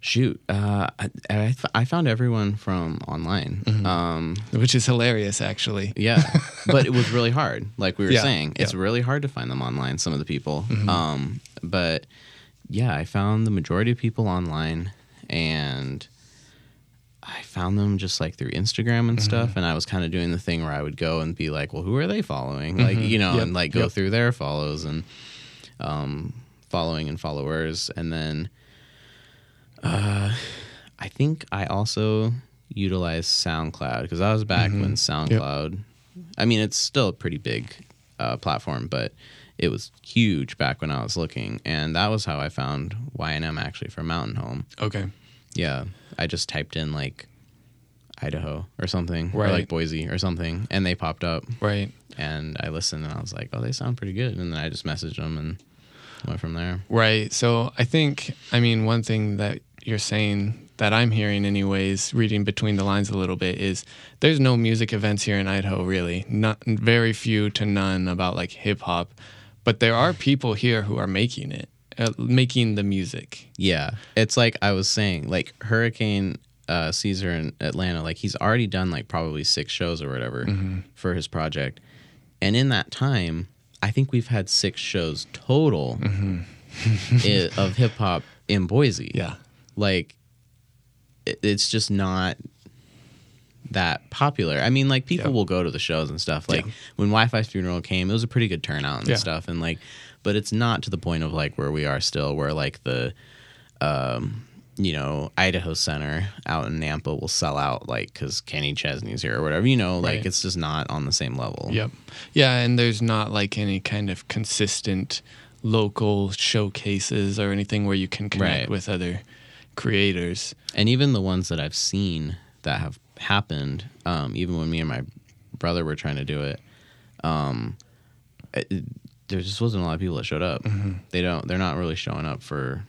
S2: shoot uh i, I, I found everyone from online mm-hmm. um
S1: which is hilarious actually
S2: yeah but it was really hard like we were yeah, saying it's yeah. really hard to find them online some of the people mm-hmm. um but yeah i found the majority of people online and I found them just like through Instagram and mm-hmm. stuff, and I was kind of doing the thing where I would go and be like, "Well, who are they following?" Mm-hmm. Like you know, yep. and like go yep. through their follows and um, following and followers, and then uh, I think I also utilized SoundCloud because I was back mm-hmm. when SoundCloud. Yep. I mean, it's still a pretty big uh, platform, but it was huge back when I was looking, and that was how I found YNM actually for Mountain Home.
S1: Okay.
S2: Yeah. I just typed in like Idaho or something, right. or like Boise or something, and they popped up.
S1: Right.
S2: And I listened and I was like, oh, they sound pretty good. And then I just messaged them and went from there.
S1: Right. So I think, I mean, one thing that you're saying that I'm hearing, anyways, reading between the lines a little bit, is there's no music events here in Idaho, really. Not very few to none about like hip hop, but there are people here who are making it uh, making the music.
S2: Yeah, it's like I was saying, like Hurricane uh, Caesar in Atlanta, like he's already done like probably six shows or whatever mm-hmm. for his project, and in that time, I think we've had six shows total mm-hmm. of hip hop in Boise.
S1: Yeah,
S2: like it, it's just not that popular. I mean, like people yeah. will go to the shows and stuff. Like yeah. when Wifisfuneral came, it was a pretty good turnout and yeah. stuff. And like, but it's not to the point of like where we are still, where like the, um, you know, Idaho Center out in Nampa will sell out like because Kenny Chesney's here or whatever. You know, like right. it's just not on the same level.
S1: Yep. Yeah, and there's not like any kind of consistent local showcases or anything where you can connect right. with other creators.
S2: And even the ones that I've seen that have happened, um, even when me and my brother were trying to do it, um, it, there just wasn't a lot of people that showed up. Mm-hmm. They don't. They're not really showing up for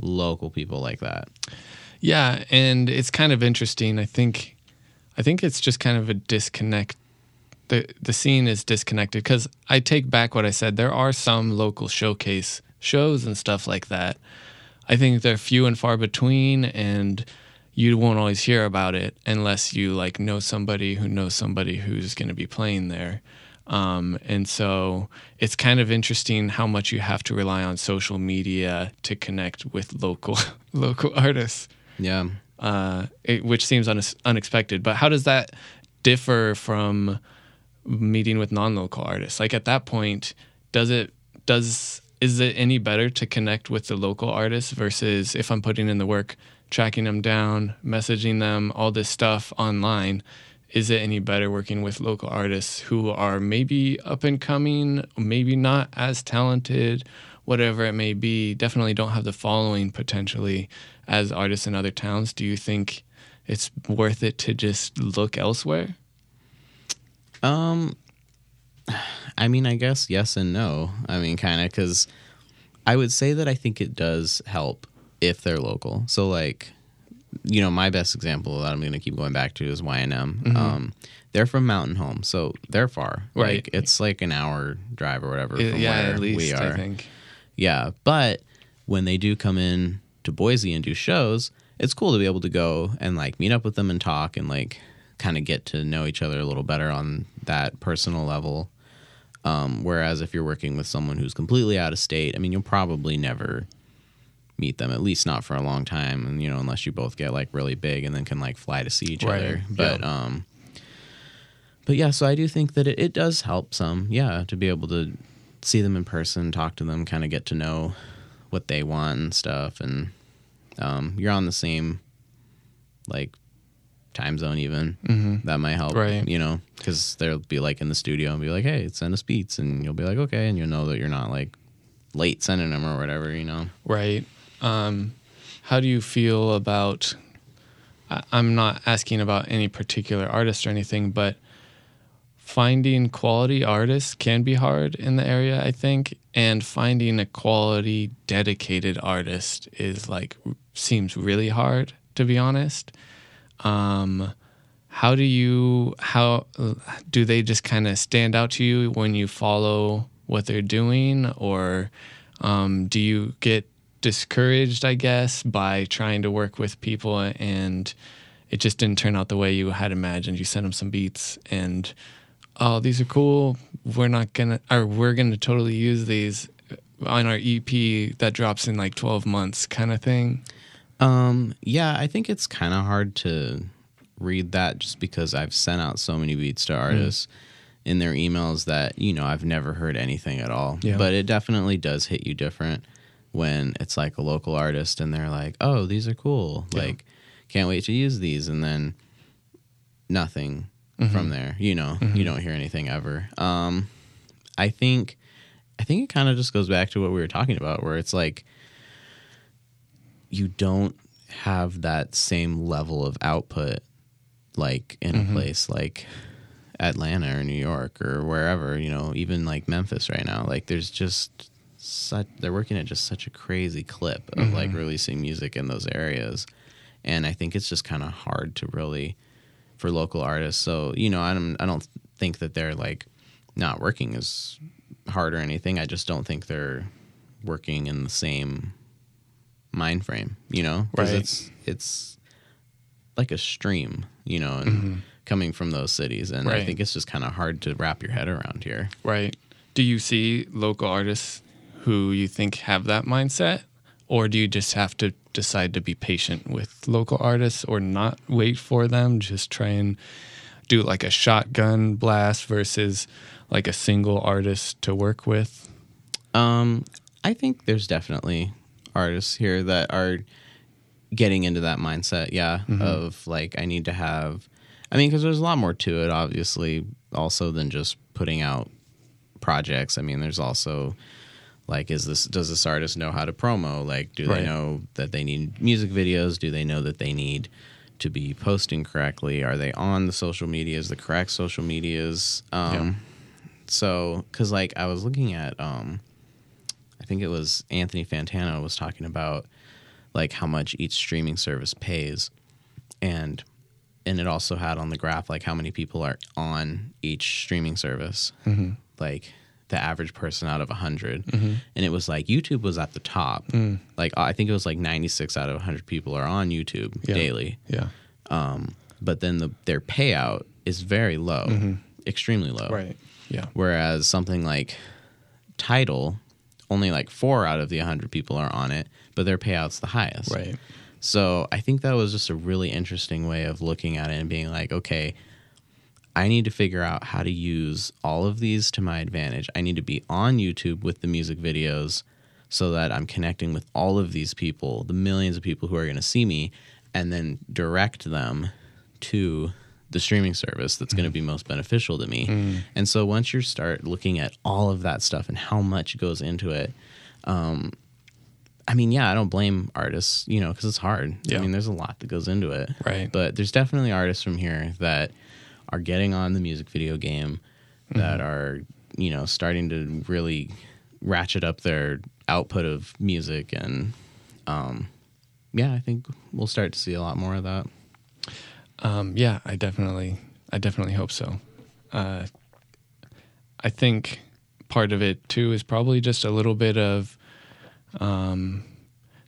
S2: local people like that.
S1: Yeah, and it's kind of interesting. I think, I think it's just kind of a disconnect. the The scene is disconnected because I take back what I said. There are some local showcase shows and stuff like that. I think they're few and far between, and you won't always hear about it unless you like know somebody who knows somebody who's going to be playing there. Um, and so it's kind of interesting how much you have to rely on social media to connect with local local artists.
S2: Yeah,
S1: uh, it, which seems un- unexpected. But how does that differ from meeting with non-local artists? Like at that point, does it does is it any better to connect with the local artists versus if I'm putting in the work? tracking them down, messaging them, all this stuff online. Is it any better working with local artists who are maybe up and coming, maybe not as talented, whatever it may be, definitely don't have the following potentially as artists in other towns? Do you think it's worth it to just look elsewhere?
S2: Um, I mean, I guess yes and no. I mean, kind of because I would say that I think it does help if they're local. So like, you know, my best example that I'm going to keep going back to is YNM. Mm-hmm. Um, they're from Mountain Home, so they're far. Right. Like it's like an hour drive or whatever from yeah, where at least, we are. I think. Yeah, but when they do come in to Boise and do shows, it's cool to be able to go and like meet up with them and talk and like kind of get to know each other a little better on that personal level. Um, whereas if you're working with someone who's completely out of state, I mean, you'll probably never meet them at least not for a long time and you know unless you both get like really big and then can like fly to see each right. other. but yeah. um but yeah so i do think that it, it does help some yeah to be able to see them in person talk to them kind of get to know what they want and stuff. And um you're on the same like time zone even. Mm-hmm. that might help right. you know because they'll be like in the studio and be like hey send us beats. And you'll be like okay. And you'll know that you're not like late sending them or whatever you know?
S1: Right um, how do you feel about? I'm not asking about any particular artist or anything, but finding quality artists can be hard in the area, I think, and finding a quality dedicated artist is like seems really hard to be honest. Um, how do you how do they just kind of stand out to you when you follow what they're doing, or um, do you get discouraged, I guess, by trying to work with people and it just didn't turn out the way you had imagined. You sent them some beats and oh, these are cool. We're not gonna or we're gonna totally use these on our EP that drops in like twelve months kind of thing.
S2: Um, yeah, I think it's kind of hard to read that just because I've sent out so many beats to artists mm. in their emails that you know I've never heard anything at all. Yeah. But it definitely does hit you different when it's like a local artist and they're like, "Oh, these are cool. Yeah. Like can't wait to use these." And then nothing mm-hmm. from there. You know, mm-hmm. you don't hear anything ever. Um I think I think it kind of just goes back to what we were talking about where it's like you don't have that same level of output like in mm-hmm. a place like Atlanta or New York or wherever, you know, even like Memphis right now. Like there's just such they're working at just such a crazy clip of mm-hmm. like releasing music in those areas and i think it's just kind of hard to really for local artists so you know i don't i don't think that they're like not working as hard or anything i just don't think they're working in the same mind frame you know because right. it's it's like a stream you know and mm-hmm. coming from those cities and right. i think it's just kind of hard to wrap your head around here
S1: right do you see local artists who you think have that mindset, or do you just have to decide to be patient with local artists or not wait for them, just try and do like a shotgun blast versus like a single artist to work with?
S2: Um, I think there's definitely artists here that are getting into that mindset, yeah, mm-hmm. of like I need to have I mean, because there's a lot more to it, obviously, also than just putting out projects. I mean, there's also like, is this does this artist know how to promo? Like, do right. they know that they need music videos? Do they know that they need to be posting correctly? Are they on the social medias, the correct social medias? Um, yeah. So, because like I was looking at, um, I think it was Anthony Fantano was talking about like how much each streaming service pays, and and it also had on the graph like how many people are on each streaming service, mm-hmm. like the average person out of 100 mm-hmm. and it was like youtube was at the top. Mm. like i think it was like 96 out of 100 people are on youtube
S1: yeah.
S2: daily.
S1: Yeah.
S2: Um, but then the, their payout is very low mm-hmm. extremely low.
S1: Right. Yeah.
S2: Whereas something like Tidal only like four out of the 100 people are on it but their payout's the highest.
S1: Right.
S2: So I think that was just a really interesting way of looking at it and being like, okay, I need to figure out how to use all of these to my advantage. I need to be on YouTube with the music videos so that I'm connecting with all of these people, the millions of people who are going to see me, and then direct them to the streaming service that's mm. going to be most beneficial to me. Mm. And so once you start looking at all of that stuff and how much goes into it, um, I mean, yeah, I don't blame artists, you know, because it's hard. Yeah. I mean, there's a lot that goes into it.
S1: Right.
S2: But there's definitely artists from here that are getting on the music video game that mm-hmm. are, you know, starting to really ratchet up their output of music. And um, yeah, I think we'll start to see a lot more of that.
S1: Um, yeah, I definitely, I definitely hope so. Uh, I think part of it too is probably just a little bit of um,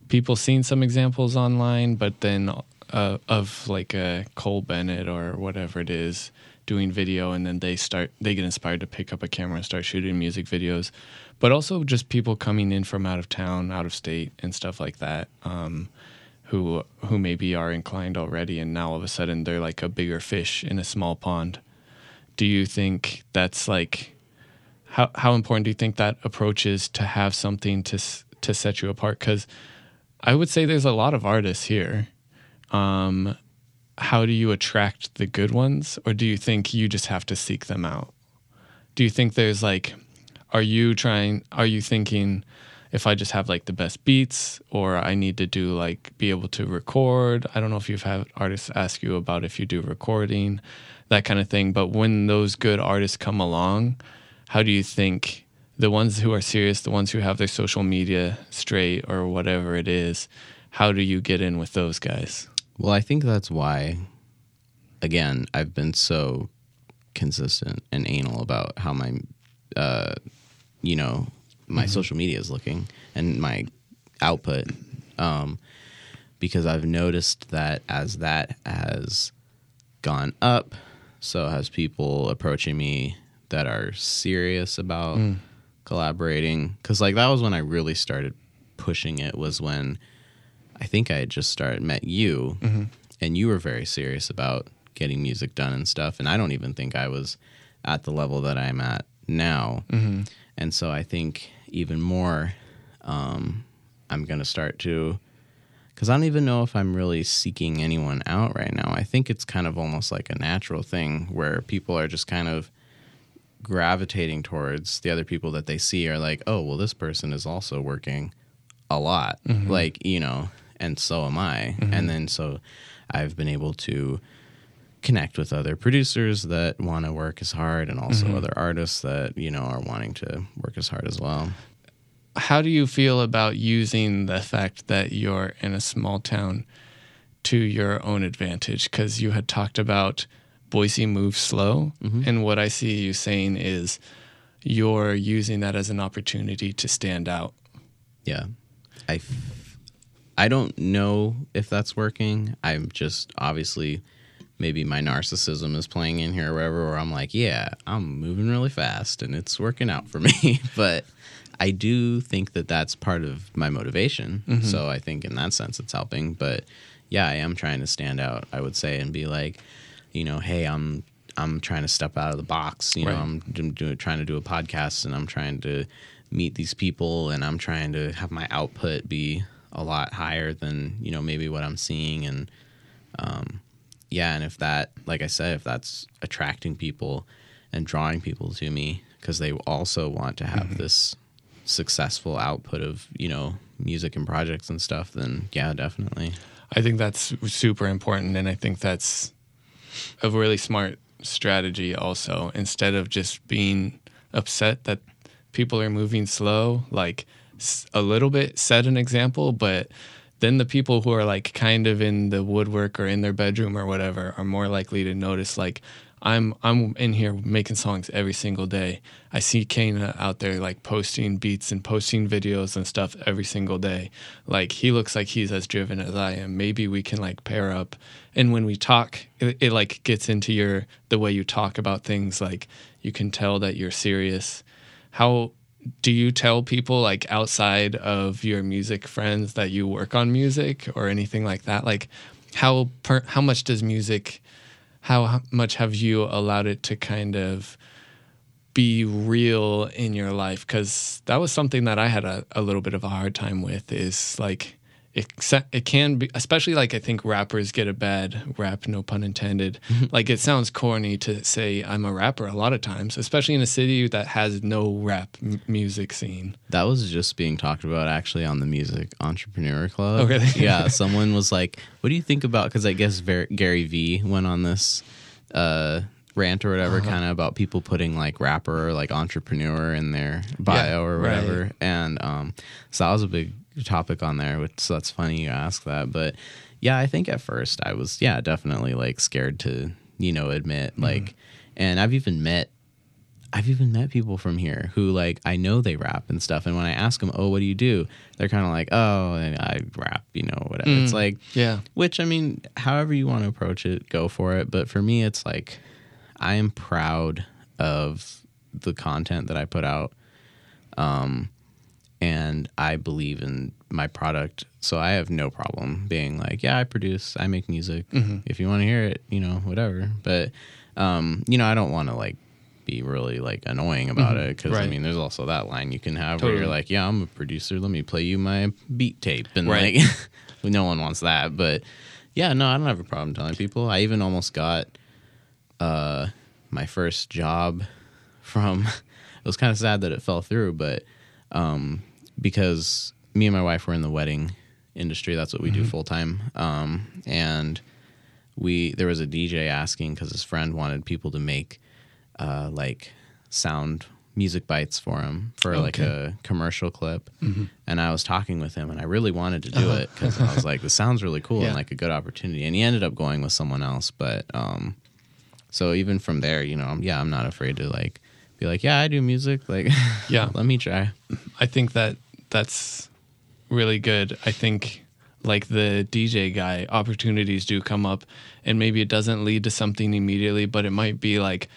S1: people seeing some examples online, but then uh, of like a Cole Bennett or whatever it is doing video, and then they start they get inspired to pick up a camera and start shooting music videos. But also just people coming in from out of town, out of state, and stuff like that. Um, who who maybe are inclined already, and now all of a sudden they're like a bigger fish in a small pond. Do you think that's like how how important do you think that approach is to have something to to set you apart because I would say there's a lot of artists here. Um, how do you attract the good ones, or do you think you just have to seek them out? Do you think there's like, are you trying? Are you thinking? if I just have like the best beats or I need to do like be able to record. I don't know if you've had artists ask you about if you do recording, that kind of thing. But when those good artists come along, how do you think the ones who are serious, the ones who have their social media straight or whatever it is, how do you get in with those guys?
S2: Well, I think that's why, again, I've been so consistent and anal about how my, uh, you know, my mm-hmm. social media is looking and my output. Um, because I've noticed that as that has gone up, so has people approaching me that are serious about mm collaborating because like that was when I really started pushing it was when I think I had just started met you mm-hmm. and you were very serious about getting music done and stuff and I don't even think I was at the level that I'm at now mm-hmm. and so I think even more um, I'm gonna start to because I don't even know if I'm really seeking anyone out right now. I think it's kind of almost like a natural thing where people are just kind of gravitating towards the other people that they see are like, oh, well, this person is also working a lot. Mm-hmm. Like, you know, and so am I. Mm-hmm. And then so I've been able to connect with other producers that want to work as hard and also mm-hmm. other artists that, you know, are wanting to work as hard as well.
S1: How do you feel about using the fact that you're in a small town to your own advantage? Because you had talked about Boise moves slow. Mm-hmm. And what I see you saying is you're using that as an opportunity to stand out.
S2: Yeah. I I don't know if that's working. I'm just obviously maybe my narcissism is playing in here or wherever where I'm like, yeah, I'm moving really fast and it's working out for me. but I do think that that's part of my motivation. Mm-hmm. So I think in that sense it's helping. But yeah, I am trying to stand out. I would say and be like, you know, hey, I'm I'm trying to step out of the box. You right. know, I'm, I'm doing, trying to do a podcast and I'm trying to meet these people and I'm trying to have my output be a lot higher than you know maybe what I'm seeing and um, yeah, and if that, like I said, if that's attracting people and drawing people to me because they also want to have mm-hmm. this successful output of you know music and projects and stuff, then yeah, definitely.
S1: I think that's super important, and I think that's a really smart strategy. Also, instead of just being upset that people are moving slow, like a little bit set an example, but then the people who are like kind of in the woodwork or in their bedroom or whatever are more likely to notice like I'm I'm in here making songs every single day. I see Kana out there like posting beats and posting videos and stuff every single day. Like he looks like he's as driven as I am. Maybe we can like pair up. And when we talk, it, it like gets into your the way you talk about things. Like you can tell that you're serious. How do you tell people like outside of your music friends that you work on music or anything like that? Like how per, how much does music how much have you allowed it to kind of be real in your life? Because that was something that i had a, a little bit of a hard time with is like it, it can be especially like i think rappers get a bad rap no pun intended mm-hmm. like it sounds corny to say i'm a rapper a lot of times especially in a city that has no rap m- music scene
S2: that was just being talked about actually on the music entrepreneur club
S1: oh really
S2: yeah someone was like what do you think about because i guess Ver- gary vee went on this uh rant or whatever uh-huh. kind of about people putting like rapper or like entrepreneur in their bio yeah, or whatever right. and um so that was a big topic on there, which so that's funny you ask that. But yeah, I think at first I was yeah definitely like scared to you know admit mm-hmm. like, and I've even met I've even met people from here who like I know they rap and stuff, and when I ask them, "Oh, what do you do?" They're kind of like, "Oh, I rap," you know, whatever. Mm, it's like,
S1: yeah.
S2: Which I mean, however you want to approach it, go for it. But for me, it's like I am proud of the content that I put out. Um, and I believe in my product. So I have no problem being like, yeah, I produce, I make music. Mm-hmm. If you want to hear it, you know, whatever. But, um, you know, I don't want to like be really like annoying about mm-hmm. it because right. I mean, there's also that line you can have totally. where you're like, yeah, I'm a producer. Let me play you my beat tape, and right. like, no one wants that. But yeah, no, I don't have a problem telling people. I even almost got uh, my first job from. it was kind of sad that it fell through, but um, because me and my wife were in the wedding industry. That's what we mm-hmm. do full time. Um, and we there was a DJ asking because his friend wanted people to make uh, like sound music bites for him for okay. like a commercial clip. Mm-hmm. And I was talking with him, and I really wanted to do uh-huh. it because I was like, "This sounds really cool yeah. and like a good opportunity." And he ended up going with someone else, but um, so even from there, you know, yeah, I'm not afraid to like be like, "Yeah, I do music." Like, yeah, let me try.
S1: I think that that's really good. I think like the DJ guy, opportunities do come up and maybe it doesn't lead to something immediately, but it might be like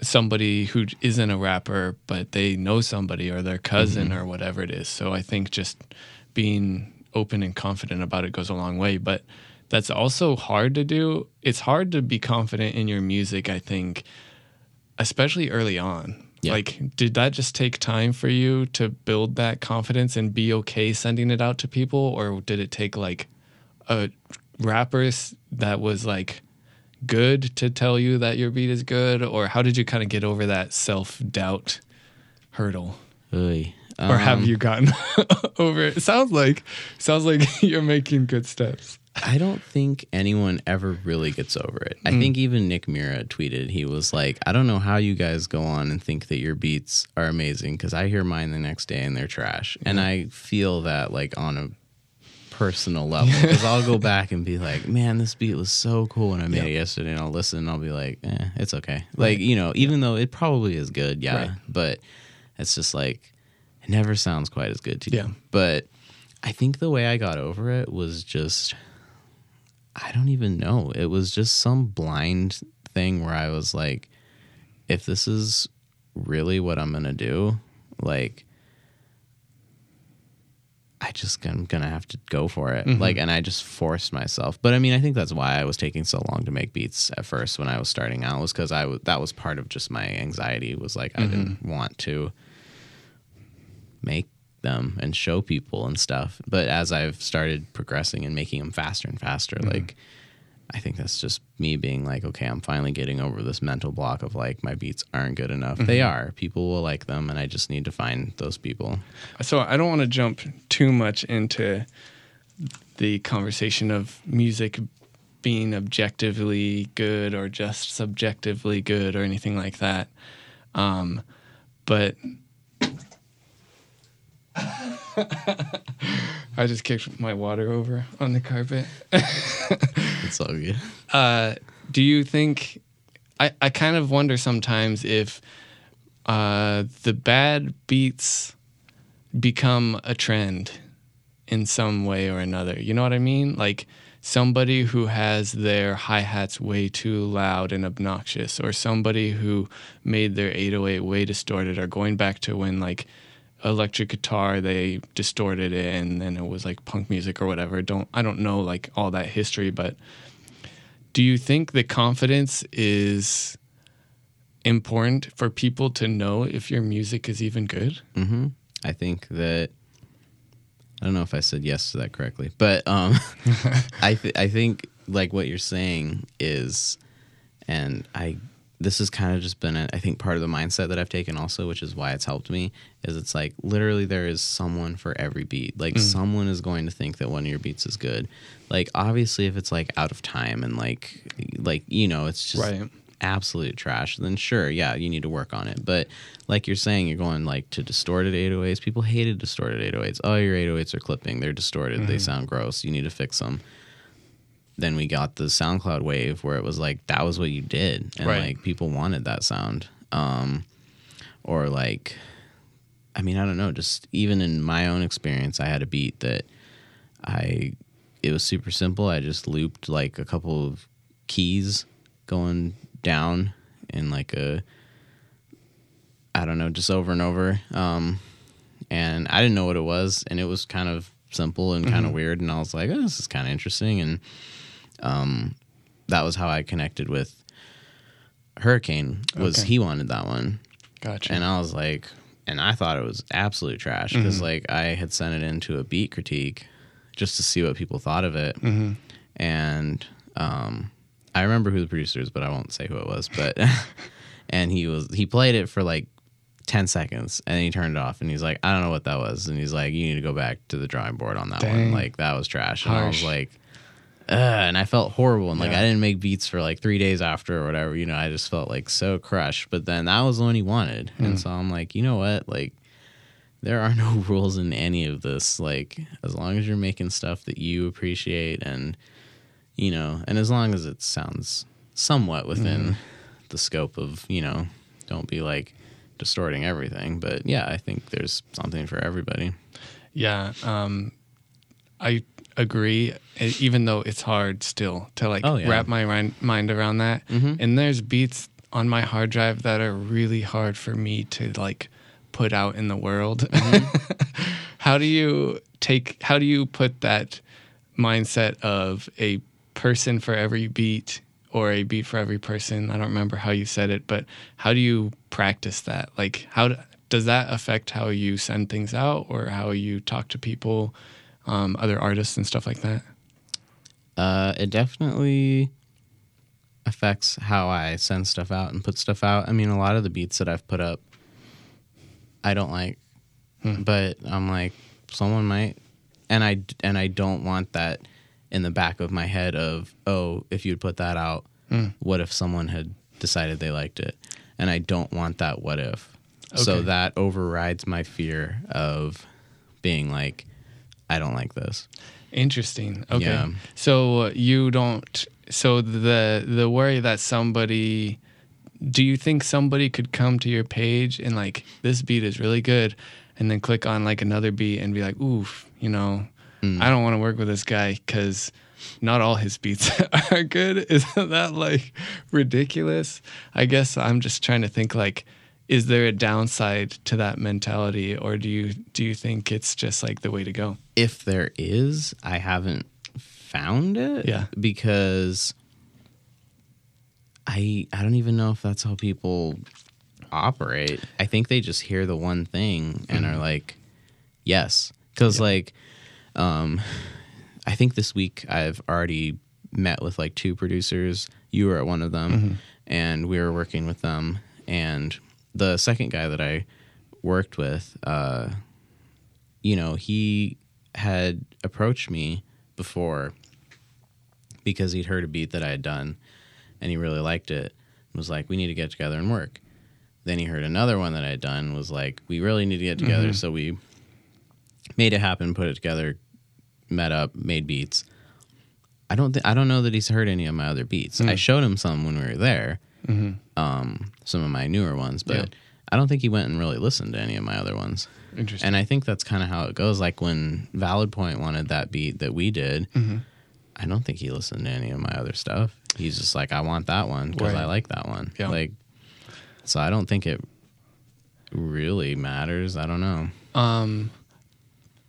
S1: somebody who isn't a rapper, but they know somebody or their cousin mm-hmm. or whatever it is. So I think just being open and confident about it goes a long way. But that's also hard to do. It's hard to be confident in your music, I think, especially early on. Yeah. Like, did that just take time for you to build that confidence and be okay sending it out to people, or did it take like a rappers that was like good to tell you that your beat is good, or how did you kind of get over that self doubt hurdle?
S2: Oy.
S1: Um, or have um, you gotten over it? Sounds like sounds like you're making good steps.
S2: I don't think anyone ever really gets over it. I mm. think even Nick Mira tweeted, he was like, I don't know how you guys go on and think that your beats are amazing because I hear mine the next day and they're trash. And I feel that like on a personal level because I'll go back and be like, man, this beat was so cool when I made yep. it yesterday. And I'll listen and I'll be like, eh, it's okay. Right. Like, you know, even though it probably is good, yeah, right. but it's just like, it never sounds quite as good to you. But I think the way I got over it was just I don't even know. It was just some blind thing where I was like, if this is really what I'm going to do, like, I just I'm gonna have to go for it. Mm-hmm. Like, and I just forced myself. But I mean, I think that's why I was taking so long to make beats at first when I was starting out was because I that was part of just my anxiety was like mm-hmm. I didn't want to make them and show people and stuff. But as I've started progressing and making them faster and faster, mm-hmm. like I think that's just me being like, okay, I'm finally getting over this mental block of like my beats aren't good enough. Mm-hmm. They are. People will like them, and I just need to find those people.
S1: So I don't want to jump too much into the conversation of music being objectively good or just subjectively good or anything like that. Um, but I just kicked my water over on the carpet.
S2: it's all good.
S1: Uh, do you think? I I kind of wonder sometimes if uh, the bad beats become a trend in some way or another. You know what I mean? Like somebody who has their hi hats way too loud and obnoxious, or somebody who made their 808 way distorted, or going back to when like electric guitar they distorted it and then it was like punk music or whatever don't i don't know like all that history but do you think the confidence is important for people to know if your music is even good
S2: mm-hmm. i think that i don't know if i said yes to that correctly but um i th- i think like what you're saying is and i this has kind of just been, a, I think, part of the mindset that I've taken also, which is why it's helped me. Is it's like literally there is someone for every beat. Like mm. someone is going to think that one of your beats is good. Like obviously, if it's like out of time and like, like you know, it's just right. absolute trash. Then sure, yeah, you need to work on it. But like you're saying, you're going like to distorted 808s. People hated distorted 808s. Oh, your 808s are clipping. They're distorted. Mm-hmm. They sound gross. You need to fix them then we got the SoundCloud wave where it was like that was what you did, and right. like people wanted that sound. Um, or like, I mean, I don't know. Just even in my own experience, I had a beat that I it was super simple. I just looped like a couple of keys going down in like a I don't know, just over and over. Um, and I didn't know what it was, and it was kind of simple and kind of mm-hmm. weird. And I was like, oh, this is kind of interesting. And um, that was how I connected with Hurricane. Was okay. he wanted that one?
S1: Gotcha.
S2: And I was like, and I thought it was absolute trash because mm-hmm. like I had sent it into a beat critique just to see what people thought of it, mm-hmm. and um, I remember who the producer is, but I won't say who it was. But and he was he played it for like 10 seconds and he turned it off and he's like i don't know what that was and he's like you need to go back to the drawing board on that Dang. one like that was trash and Harsh. i was like and I felt horrible. And like, yeah. I didn't make beats for like three days after or whatever. You know, I just felt like so crushed. But then that was the one he wanted. Mm. And so I'm like, you know what? Like, there are no rules in any of this. Like, as long as you're making stuff that you appreciate and, you know, and as long as it sounds somewhat within mm. the scope of, you know, don't be like distorting everything. But yeah, I think there's something for everybody.
S1: Yeah. Um, I agree, even though it's hard still to like oh, yeah. wrap my mind around that. Mm-hmm. And there's beats on my hard drive that are really hard for me to like put out in the world. Mm-hmm. how do you take? How do you put that mindset of a person for every beat or a beat for every person? I don't remember how you said it, but how do you practice that? Like, how does that affect how you send things out or how you talk to people? Um, other artists and stuff like that?
S2: Uh, it definitely affects how I send stuff out and put stuff out. I mean, a lot of the beats that I've put up, I don't like, hmm. but I'm like, someone might, and I and I don't want that in the back of my head of, oh, if you'd put that out, hmm. what if someone had decided they liked it, and I don't want that what if. Okay. So that overrides my fear of being like, I don't like this.
S1: Interesting. Okay. Yeah. So you don't. So the the worry that somebody. Do you think somebody could come to your page and like this beat is really good, and then click on like another beat and be like, oof, you know, mm. I don't want to work with this guy because not all his beats are good. Isn't that like ridiculous? I guess I'm just trying to think like is there a downside to that mentality or do you do you think it's just like the way to go
S2: if there is i haven't found it
S1: yeah
S2: because i i don't even know if that's how people operate i think they just hear the one thing and mm-hmm. are like yes because yeah. like um i think this week i've already met with like two producers you were at one of them mm-hmm. and we were working with them and the second guy that I worked with, uh, you know, he had approached me before because he'd heard a beat that I had done and he really liked it and was like, we need to get together and work. Then he heard another one that I had done was like, we really need to get together. Mm-hmm. So we made it happen, put it together, met up, made beats. I don't th- I don't know that he's heard any of my other beats. Mm. I showed him some when we were there, mm-hmm. um, some of my newer ones, but yeah. I don't think he went and really listened to any of my other ones.
S1: Interesting.
S2: And I think that's kind of how it goes. Like when Valid Point wanted that beat that we did, mm-hmm. I don't think he listened to any of my other stuff. He's just like, I want that one because right. I like that one. Yeah. Like, so I don't think it really matters. I don't know.
S1: Um,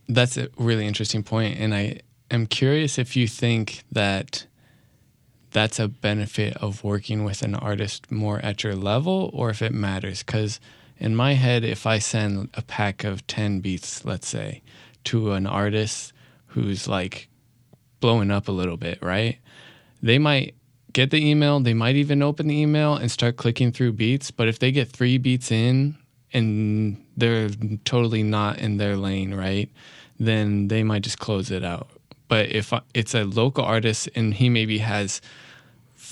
S1: that's a really interesting point, and I am curious if you think that that's a benefit of working with an artist more at your level or if it matters. Because in my head, if I send a pack of 10 beats, let's say, to an artist who's like blowing up a little bit, right? They might get the email, they might even open the email and start clicking through beats. But if they get three beats in and they're totally not in their lane, right? Then they might just close it out. But if it's a local artist and he maybe has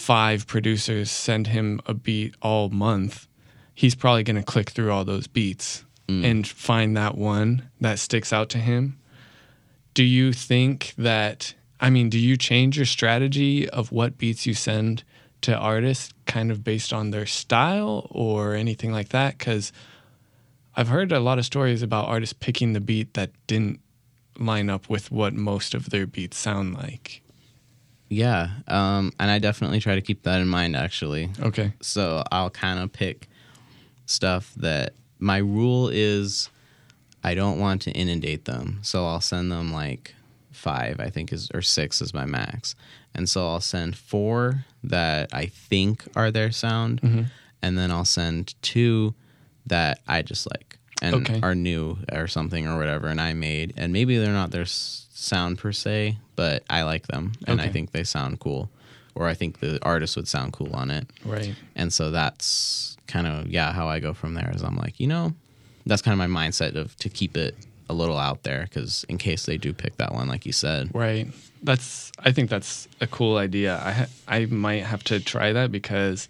S1: five producers send him a beat all month, he's probably going to click through all those beats mm. and find that one that sticks out to him. Do you think that, I mean, do you change your strategy of what beats you send to artists kind of based on their style or anything like that? Because I've heard a lot of stories about artists picking the beat that didn't line up with what most of their beats sound like.
S2: Yeah, um, and I definitely try to keep that in mind. Actually,
S1: okay.
S2: So I'll kind of pick stuff that my rule is I don't want to inundate them. So I'll send them like five, I think is or six is my max, and so I'll send four that I think are their sound, mm-hmm. and then I'll send two that I just like and okay. are new or something or whatever, and I made, and maybe they're not their sound per se, but I like them and okay. I think they sound cool, or I think the artist would sound cool on it.
S1: Right.
S2: And so that's kind of yeah how I go from there. Is I'm like you know, that's kind of my mindset of to keep it a little out there because in case they do pick that one, like you said.
S1: Right. That's I think that's a cool idea. I ha- I might have to try that because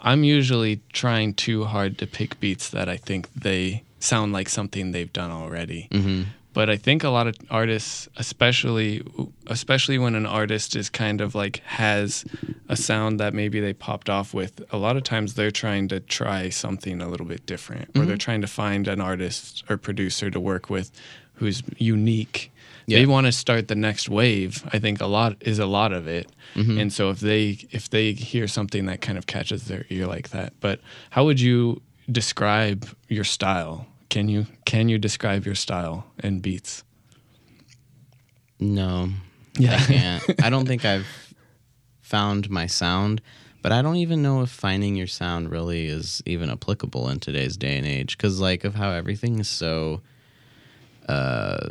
S1: I'm usually trying too hard to pick beats that I think they sound like something they've done already. Mm-hmm. But I think a lot of artists, especially especially when an artist is kind of like has a sound that maybe they popped off with, a lot of times they're trying to try something a little bit different, mm-hmm. or they're trying to find an artist or producer to work with who's unique. Yeah. They want to start the next wave. I think a lot is a lot of it. Mm-hmm. And so if they if they hear something that kind of catches their ear like that, but how would you describe your style? Can you can you describe your style and beats?
S2: No. Yeah. I can't. I don't think I've found my sound, but I don't even know if finding your sound really is even applicable in today's day and age cuz like of how everything is so uh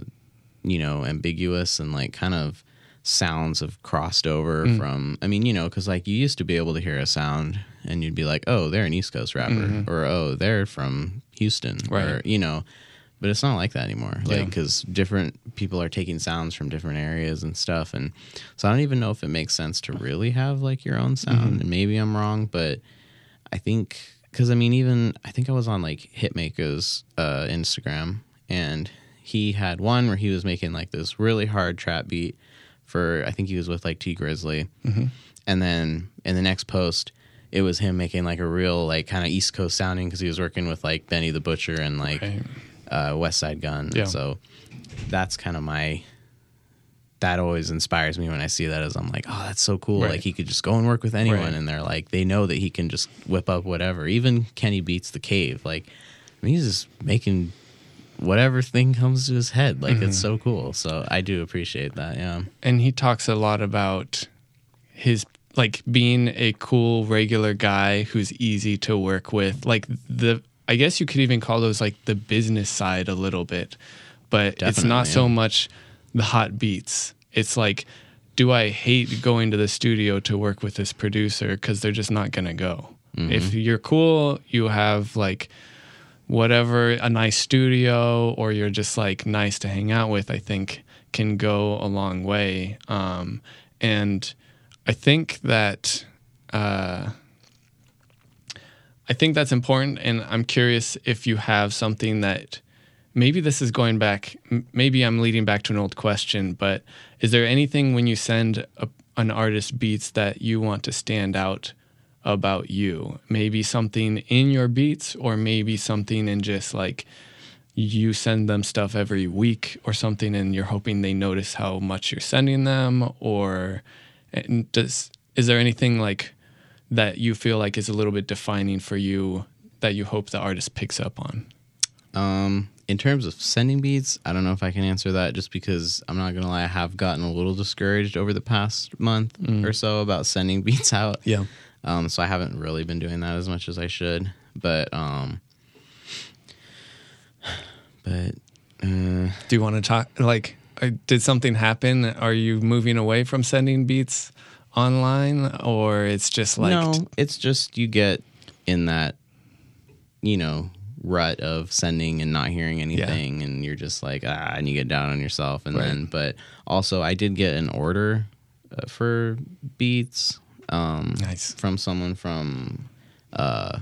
S2: you know, ambiguous and like kind of sounds have crossed over mm. from I mean, you know, cuz like you used to be able to hear a sound and you'd be like, "Oh, they're an East Coast rapper," mm-hmm. or "Oh, they're from Houston," right. or you know. But it's not like that anymore. Like, because different people are taking sounds from different areas and stuff, and so I don't even know if it makes sense to really have like your own sound. Mm-hmm. And maybe I'm wrong, but I think because I mean, even I think I was on like Hitmaka's uh, Instagram, and he had one where he was making like this really hard trap beat for I think he was with like Tee Grizzley, mm-hmm. and then in the next post it was him making like a real like kind of East Coast sounding because he was working with like Benny the Butcher and like right. uh, Westside Gunn. Yeah. So that's kind of my that always inspires me when I see that as I'm like, oh, that's so cool. Right. Like he could just go and work with anyone right. and they're like they know that he can just whip up whatever. Even Kenny Beats the cave. Like I mean, he's just making whatever thing comes to his head. Like mm-hmm. it's so cool. So I do appreciate that. Yeah.
S1: And he talks a lot about his like being a cool regular guy who's easy to work with. Like the I guess you could even call those like the business side a little bit. But Definitely, it's not yeah. so much the hot beats. It's like, do I hate going to the studio to work with this producer because they're just not gonna go? Mm-hmm. If you're cool, you have like whatever a nice studio, or you're just like nice to hang out with. I think can go a long way. Um, and I think that. Uh, I think that's important, and I'm curious if you have something that maybe this is going back maybe i'm leading back to an old question but is there anything when you send a, an artist beats that you want to stand out about you maybe something in your beats or maybe something in just like you send them stuff every week or something and you're hoping they notice how much you're sending them or does is there anything like that you feel like is a little bit defining for you that you hope the artist picks up on
S2: um in terms of sending beats, I don't know if I can answer that just because I'm not gonna lie, I have gotten a little discouraged over the past month mm. or so about sending beats out.
S1: Yeah.
S2: Um, so I haven't really been doing that as much as I should. But um, but uh,
S1: do you want to talk? Like, did something happen? Are you moving away from sending beats online, or it's just like
S2: no? It's just you get in that, you know, rut of sending and not hearing anything yeah. and you're just like ah and you get down on yourself and right. then but also I did get an order uh, for beats um
S1: nice.
S2: from someone from uh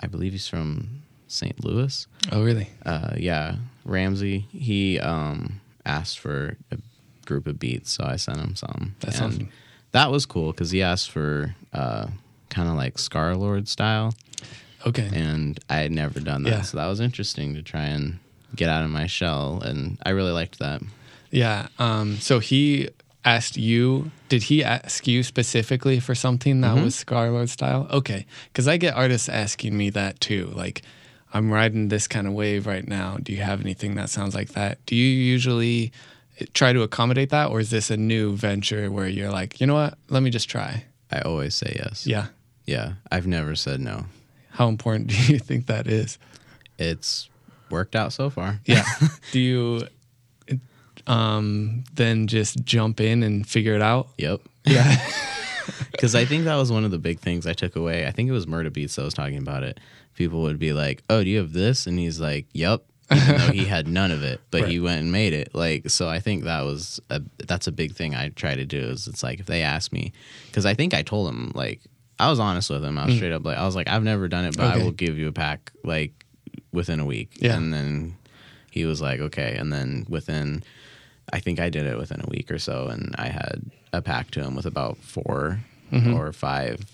S2: I believe he's from St. Louis.
S1: Oh really?
S2: Uh yeah, Ramsey. He um asked for a group of beats so I sent him some.
S1: That's awesome.
S2: That was cool cuz he asked for uh kind of like Scarlxrd style.
S1: Okay.
S2: And I had never done that. Yeah. So that was interesting to try and get out of my shell. And I really liked that.
S1: Yeah. Um, so he asked you, did he ask you specifically for something that mm-hmm. was Scarlxrd style? Okay. Because I get artists asking me that too. Like, I'm riding this kind of wave right now. Do you have anything that sounds like that? Do you usually try to accommodate that? Or is this a new venture where you're like, you know what? Let me just try?
S2: I always say yes.
S1: Yeah.
S2: Yeah. I've never said no.
S1: How important do you think that is?
S2: It's worked out so far.
S1: Yeah. do you um, then just jump in and figure it out?
S2: Yep.
S1: Yeah.
S2: Because I think that was one of the big things I took away. I think it was Murda Beatz that was talking about it. People would be like, "Oh, do you have this?" And he's like, "Yep." Even though he had none of it, but right. he went and made it. Like, so I think that was a, that's a big thing I try to do. Is it's like if they ask me, because I think I told him like I was honest with him. I was mm. straight up like I was like, I've never done it, but okay. I will give you a pack like within a week.
S1: Yeah.
S2: And then he was like, okay. And then within, I think I did it within a week or so, and I had a pack to him with about 4 mm-hmm. or five,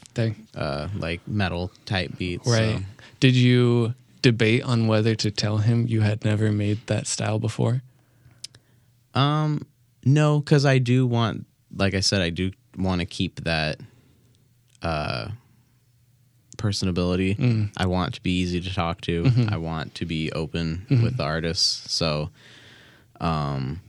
S2: uh, like metal type beats.
S1: Right. So. Did you debate on whether to tell him you had never made that style before?
S2: Um, no, because I do want, like I said, I do want to keep that uh, personability. Mm. I want to be easy to talk to. Mm-hmm. I want to be open mm-hmm. with the artists. So, um,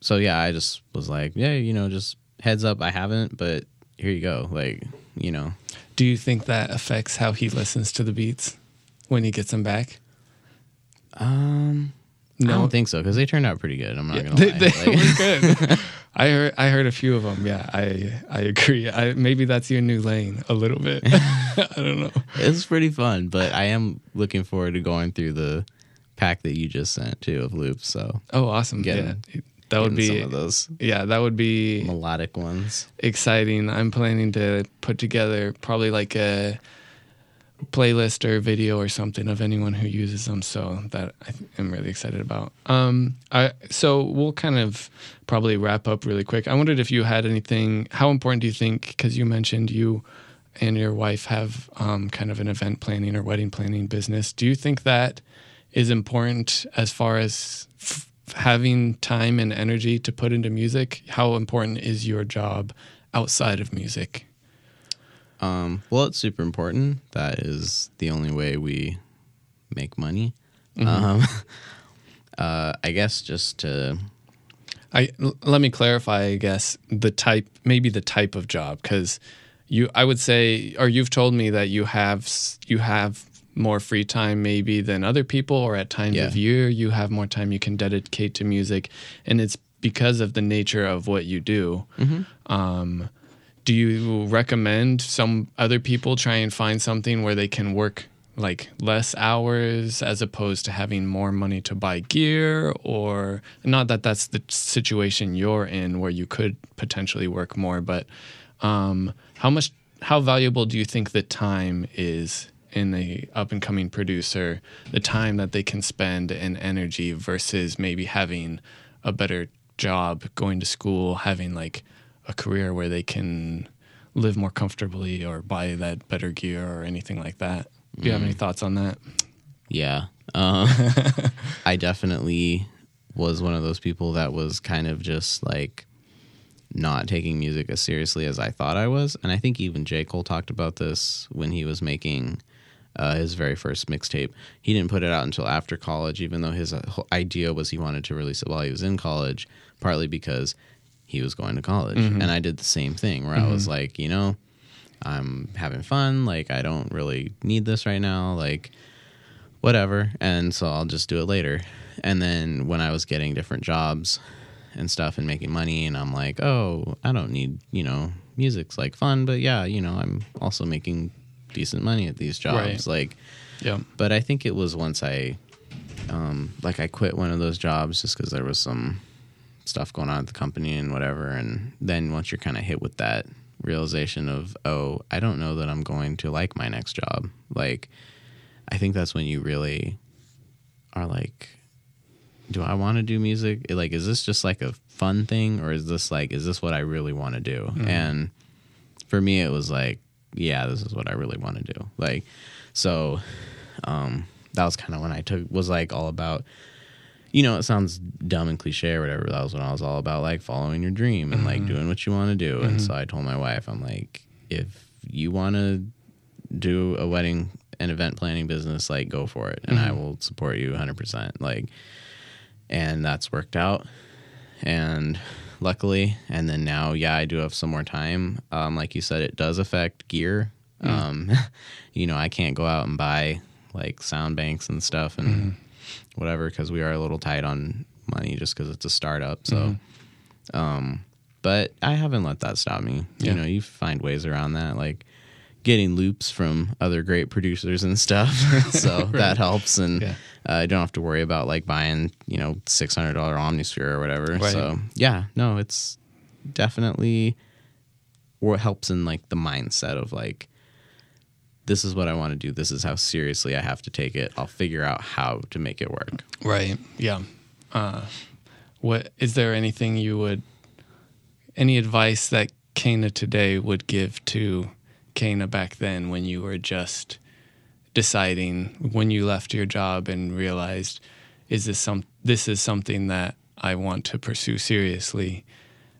S2: so yeah, I just was like, yeah, you know, just heads up, I haven't, but here you go. Like, you know.
S1: Do you think that affects how he listens to the beats when he gets them back?
S2: Um, no. I don't think so because they turned out pretty good. I'm not yeah, gonna lie. They,
S1: they like, were good. I heard I heard a few of them. Yeah, I I agree. I, maybe that's your new lane a little bit. I don't know.
S2: It's pretty fun, but I am looking forward to going through the pack that you just sent too of loops. So
S1: oh, awesome! Getting, yeah, that would be
S2: some of those.
S1: Yeah, that would be
S2: melodic ones.
S1: Exciting. I'm planning to put together probably like a playlist or video or something of anyone who uses them. So that I am really excited about. Um, I, so we'll kind of probably wrap up really quick. I wondered if you had anything. How important do you think? Because you mentioned you and your wife have um, kind of an event planning or wedding planning business. Do you think that is important as far as f- having time and energy to put into music, how important is your job outside of music?
S2: Um, well, it's super important. That is the only way we make money. Mm-hmm. Um, uh, I guess just to.
S1: I l- let me clarify. I guess the type, maybe the type of job, because you, I would say, or you've told me that you have you have more free time maybe than other people, or at times yeah. of year you have more time you can dedicate to music, and it's because of the nature of what you do. Mm-hmm. Um, do you recommend some other people try and find something where they can work like less hours as opposed to having more money to buy gear or not that that's the situation you're in where you could potentially work more but um, how much how valuable do you think the time is in a up and coming producer the time that they can spend and energy versus maybe having a better job going to school having like a career where they can live more comfortably or buy that better gear or anything like that do you have any mm. thoughts on that?
S2: Yeah. Um, I definitely was one of those people that was kind of just like not taking music as seriously as I thought I was. And I think even J. Cole talked about this when he was making uh, his very first mixtape. He didn't put it out until after college, even though his uh, idea was he wanted to release it while he was in college, partly because he was going to college. Mm-hmm. And I did the same thing where mm-hmm. I was mm-hmm. like, you know, I'm having fun. Like, I don't really need this right now. Like, whatever. And so I'll just do it later. And then when I was getting different jobs and stuff and making money, and I'm like, oh, I don't need, you know, music's like fun, but yeah, you know, I'm also making decent money at these jobs. Right. Like, yeah. But I think it was once I, um, like, I quit one of those jobs just because there was some stuff going on at the company and whatever. And then once you're kind of hit with that, realization of, oh, I don't know that I'm going to like my next job. Like, I think that's when you really are like, do I want to do music? Like, is this just like a fun thing or is this like, is this what I really want to do? Mm-hmm. And for me, it was like, yeah, this is what I really want to do. Like, so, um, that was kind of when I took, was like all about, you know, it sounds dumb and cliche or whatever. That was when I was all about like following your dream and mm-hmm. like doing what you want to do. Mm-hmm. And so I told my wife, I'm like, if you want to do a wedding and event planning business, like go for it, and mm-hmm. I will support you 100. percent Like, and that's worked out, and luckily, and then now, yeah, I do have some more time. Um, like you said, it does affect gear. Mm. Um, you know, I can't go out and buy like sound banks and stuff and mm-hmm whatever because we are a little tight on money just because it's a startup. So, mm-hmm. um, but I haven't let that stop me. Yeah. You know, you find ways around that, like getting loops from other great producers and stuff. so right. that helps, and yeah. Uh, I don't have to worry about like buying you know six hundred dollar Omnisphere or whatever. Right. So yeah, no, it's definitely what helps in like the mindset of like this is what I want to do. This is how seriously I have to take it. I'll figure out how to make it work.
S1: Right. Yeah. Uh, what is there anything you would any advice that Kana today would give to Kana back then when you were just deciding when you left your job and realized is this some this is something that I want to pursue seriously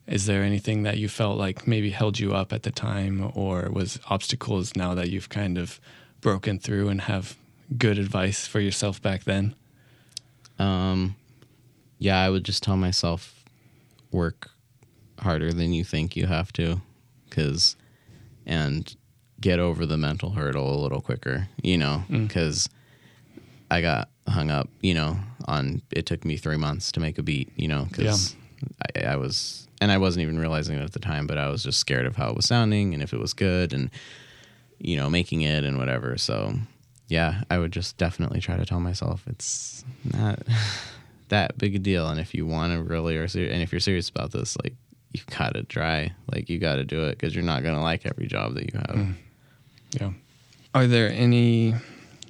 S1: is there anything that you felt like maybe held you up at the time or was obstacles now that you've kind of broken through and have good advice for yourself back then?
S2: Um, yeah, I would just tell myself work harder than you think you have to cuz and get over the mental hurdle a little quicker, you know, mm. cuz I got hung up, you know, on it took me 3 months to make a beat, you know, cuz yeah. I, I was and I wasn't even realizing it at the time, but I was just scared of how it was sounding and if it was good and you know making it and whatever. So yeah, I would just definitely try to tell myself it's not that big a deal, and if you want to really or ser- and if you're serious about this, like you gotta try, like you gotta do it because you're not gonna like every job that you have. Mm.
S1: Yeah. Are there any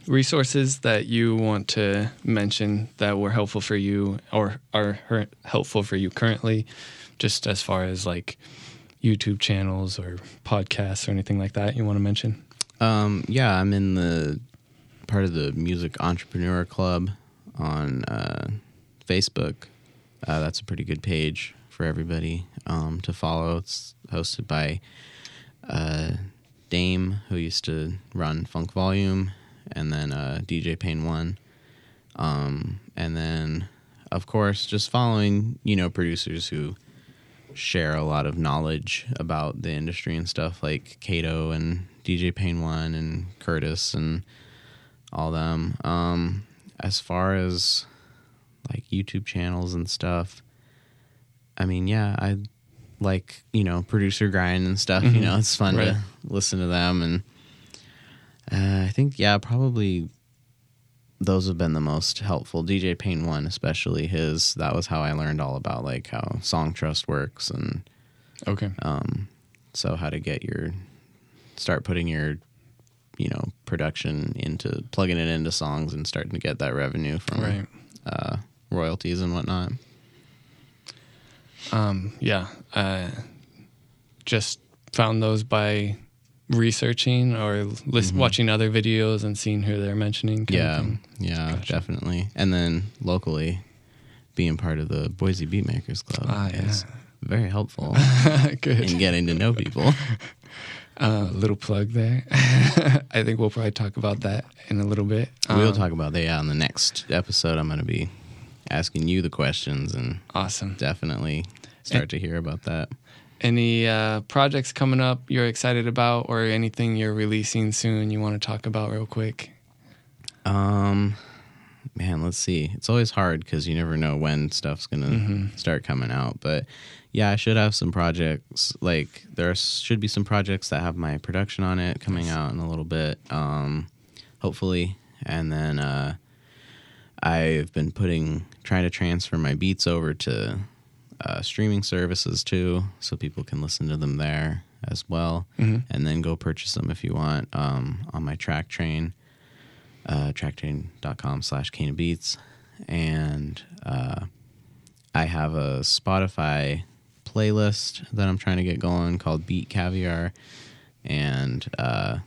S1: resources that you want to mention that were helpful for you or are helpful for you currently just as far as like YouTube channels or podcasts or anything like that you want to mention?
S2: Um, yeah, I'm in the part of the Music Entrepreneur Club on uh, Facebook. Uh, that's a pretty good page for everybody um, to follow. It's hosted by uh, Dame, who used to run Funk Volume, and then uh, DJ Pain One, um, and then of course just following you know producers who share a lot of knowledge about the industry and stuff like Kato and DJ Pain One and Curtis and all them. Um, as far as like YouTube channels and stuff, I mean, yeah, I like you know producer grind and stuff. Mm-hmm. You know, it's fun right. to listen to them, and uh, I think yeah, probably those have been the most helpful. DJ Pain One, especially his. That was how I learned all about like how Songtrust works and
S1: okay,
S2: um, so how to get your start putting your you know production into plugging it into songs and starting to get that revenue from right. uh, royalties and whatnot.
S1: Um, yeah, uh, just found those by researching or list, mm-hmm. watching other videos and seeing who they're mentioning.
S2: Yeah, yeah, gotcha. definitely. And then locally, being part of the Boise Beatmakers Club ah, yeah. is very helpful in getting to know people.
S1: A uh, little plug there. I think we'll probably talk about that in a little bit.
S2: We'll um, talk about that yeah, on the next episode. I'm going to be asking you the questions and
S1: awesome.
S2: Definitely start and, to hear about that.
S1: Any uh, projects coming up you're excited about, or anything you're releasing soon you want to talk about real quick?
S2: Um, man, let's see. It's always hard because you never know when stuff's gonna mm-hmm. start coming out. But yeah, I should have some projects. Like there should be some projects that have my production on it coming out in a little bit. Um, hopefully, and then uh, I've been putting trying to transfer my beats over to uh, streaming services too, so people can listen to them there as well, mm-hmm. and then go purchase them if you want um, on my Traktrain, uh, traktrain.com slash of Beats. And uh, I have a Spotify playlist that I'm trying to get going called Beat Caviar, and uh,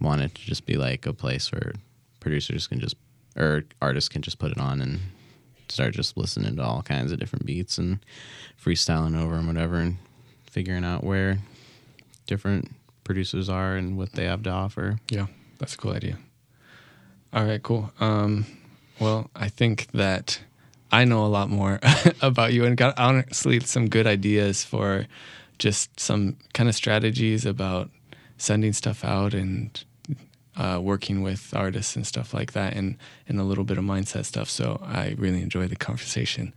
S2: want it to just be like a place where producers can just or artists can just put it on and start just listening to all kinds of different beats and freestyling over them, whatever, and figuring out where different producers are and what they have to offer.
S1: Yeah, that's a cool idea. All right, cool. Um, well, I think that I know a lot more about you and got honestly some good ideas for just some kind of strategies about sending stuff out and uh, working with artists and stuff like that, and and a little bit of mindset stuff. So I really enjoy the conversation.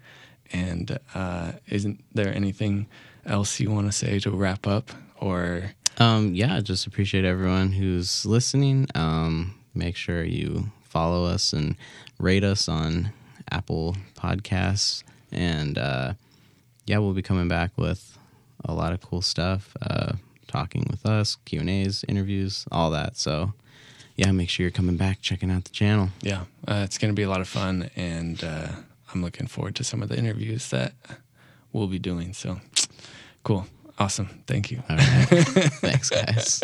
S1: And uh, isn't there anything else you want to say to wrap up, or?
S2: Um, yeah, just appreciate everyone who's listening. Um, make sure you follow us and rate us on Apple Podcasts, and uh, yeah, we'll be coming back with a lot of cool stuff. Uh, talking with us, Q and A's, interviews, all that. So yeah, make sure you're coming back, checking out the channel.
S1: Yeah, uh, it's going to be a lot of fun, and uh, I'm looking forward to some of the interviews that we'll be doing. So cool, awesome, thank you.
S2: All right, thanks, guys.